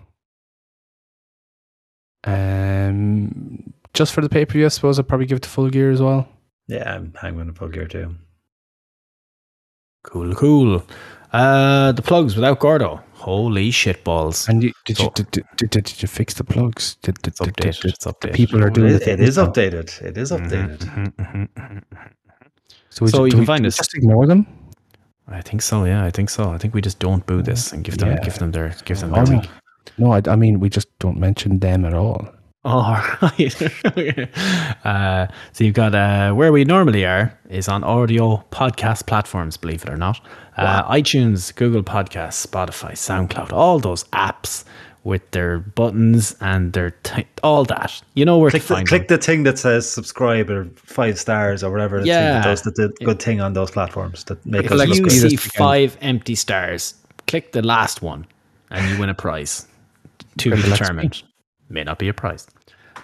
Um, just for the pay per view, I suppose I'd probably give it to Full Gear as well. Yeah, I'm hanging a full gear too. Cool, cool. Uh, the plugs without Gordo. Holy shit balls! And you, did, So- you, did, did, did, did you fix the plugs? Did, did, It's did, did, updated. did It's updated. people are doing it, the it now? updated. It is updated. Mhm, mhm, mhm, mhm. So, we So ju- you can we- find do us- Just ignore them. I think so. Yeah, I think so. I think we just don't boo this and give them Yeah. give them their give them their no. No, I, I mean we just don't mention them at all. All right. uh, so you've got uh, where we normally are is on audio podcast platforms. Believe it or not, uh, iTunes, Google Podcasts, Spotify, SoundCloud, all those apps with their buttons and their t- all that. You know where Click to the, find click them. the thing that says subscribe or five stars or whatever. Yeah. that does the, the good thing on those platforms that make If us like you see five empty stars, click the last one, and you win a prize. To be determined. May not be a prize.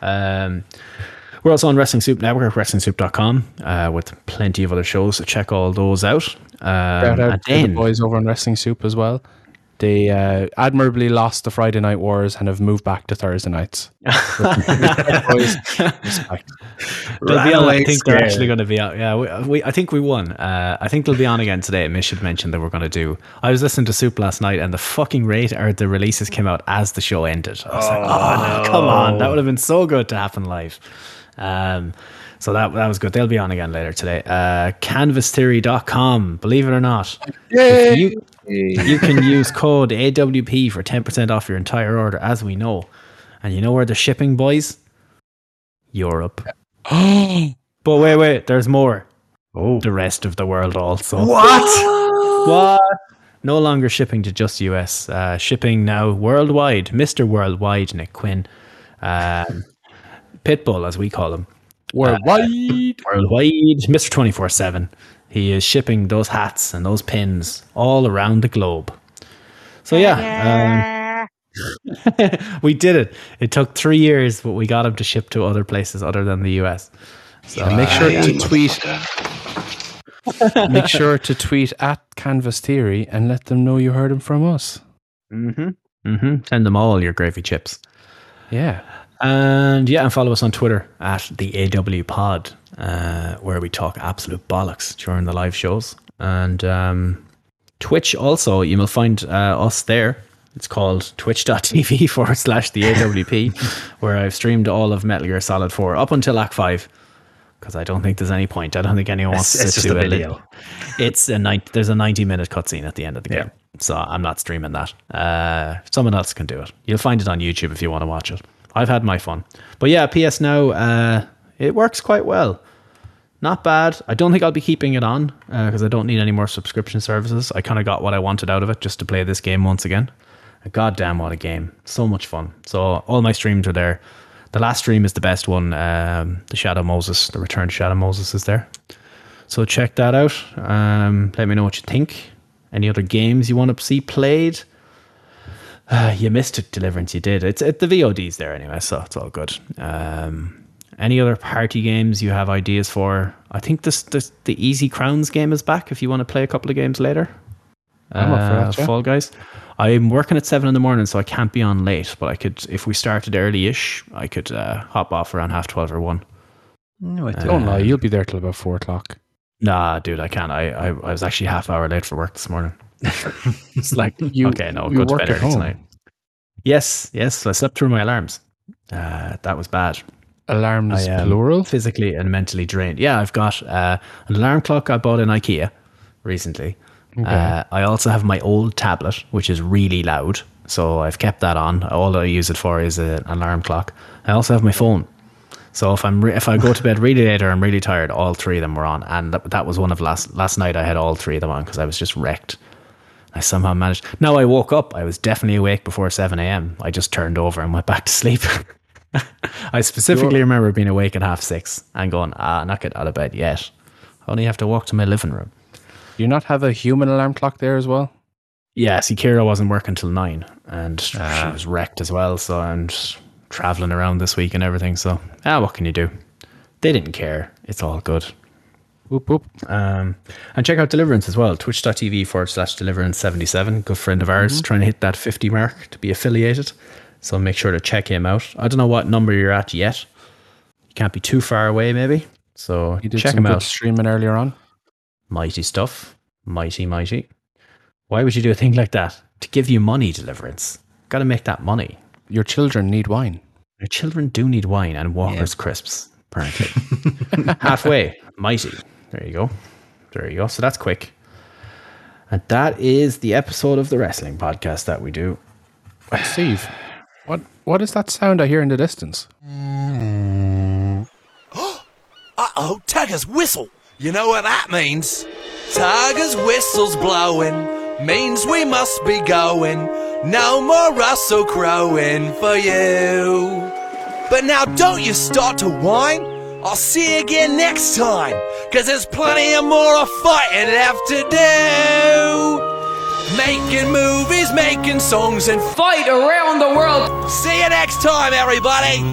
Um, we're also on Wrestling Soup Network, WrestlingSoup.com, uh, with plenty of other shows. So check all those out. Um, out and to the boys over on Wrestling Soup as well. They uh, admirably lost the Friday Night Wars and have moved back to Thursday nights. Boys, respect. they'll be on. I think they're actually going to be out. Yeah, we, we, I think we won. Uh, I think they'll be on again today. Mish should mention that we're going to do. I was listening to Soup last night, and the fucking rate or the releases came out as the show ended. I was like, oh, come on, that would have been so good to happen live. Um, so that that was good. They'll be on again later today. Uh, canvastheory.com. Believe it or not, you you can use code AWP for 10% off your entire order, as we know. And you know where they're shipping, boys? Europe. But wait, wait, there's more. Oh, The rest of the world also. what? What? No longer shipping to just US. Uh, shipping now worldwide. Mr. Worldwide, Nick Quinn. Um, Pitbull, as we call him, Worldwide. worldwide, Mister Twenty Four Seven. He is shipping those hats and those pins all around the globe. So yeah, um, we did it. It took three years, but we got him to ship to other places other than the US. So And make sure to tweet. make sure to tweet at Canvas Theory and let them know you heard them from us. Mm-hmm. Mm-hmm. Send them all your gravy chips. Yeah. And yeah, and follow us on Twitter at the AW Pod, uh, where we talk absolute bollocks during the live shows. And um, Twitch also, you will find uh, us there. It's called twitch.tv forward slash the AWP, where I've streamed all of Metal Gear Solid 4 up until Act 5. Because I don't think there's any point. I don't think anyone wants It's, it's to just do a it. video. It's a nine, there's a 90 minute cutscene at the end of the Yeah. game. So I'm not streaming that. Uh, someone else can do it. You'll find it on YouTube if you want to watch it. I've had my fun. But yeah, PS Now, uh, it works quite well. Not bad. I don't think I'll be keeping it on because I don't need any more subscription services. I kind of got what I wanted out of it just to play this game once again. God damn, what a game. So much fun. So all my streams are there. The last stream is the best one. Um, the Shadow Moses, the Return to Shadow Moses is there. So check that out. Um, let me know what you think. Any other games you want to see played? Uh, you missed it, Deliverance. You did. It's it, the VOD's there anyway, so it's all good. Um, any other party games you have ideas for? I think this, this the Easy Crowns game is back. If you want to play a couple of games later, I'm up for Uh, that, yeah. Fall Guys. I'm working at seven in the morning, so I can't be on late. But I could, if we started early-ish, I could uh, hop off around half twelve or one. No, I Don't lie, you'll be there till about four o'clock. Nah, dude, I can't. I, I, I was actually half hour late for work this morning. it's like You- okay, no, you go to bed early home. tonight. Yes, yes, I slept through my alarms. Uh, that was bad. Alarms I am plural. physically and mentally drained. Yeah, I've got uh, an alarm clock I bought in IKEA recently. Uh, I also have my old tablet, which is really loud. So I've kept that on. All I use it for is an alarm clock. I also have my phone. So if I'm re- if I go to bed really late or I'm really tired, all three of them were on, and that, that was one of last last night. I had all three of them on because I was just wrecked. I somehow managed. No, I woke up. I was definitely awake before seven a.m. I just turned over and went back to sleep. I specifically remember being awake at half six and going, ah, not get out of bed yet. I only have to walk to my living room. Do you not have a human alarm clock there as well? Yeah, see, Kira wasn't working till nine, and Ah. she was wrecked as well. So I'm traveling around this week and everything. So ah, what can you do? They didn't care. It's all good. Whoop whoop. Um, and check out Deliverance as well. Twitch.tv forward slash Deliverance77. Good friend of ours, trying to hit that 50 mark to be affiliated. So make sure to check him out. I don't know what number you're at yet. You can't be too far away, maybe. So You did check some him good out. streaming earlier on. Mighty stuff. Mighty, mighty. Why would you do a thing like that? To give you money, Deliverance. Got to make that money. Your children need wine. Your children do need wine and Walker's crisps, apparently. Halfway. Mighty. There you go. There you go. So that's quick. And that is the episode of the wrestling podcast that we do. Steve, what what is that sound I hear in the distance? Uh-oh, Tiger's whistle. You know what that means? Tiger's whistle's blowing, means we must be going. No more Russell crowing for you. But now don't you start to whine. I'll see you again next time, cause there's plenty of more of fighting left to do. Making movies, making songs, and Fight around the world. see you next time, everybody.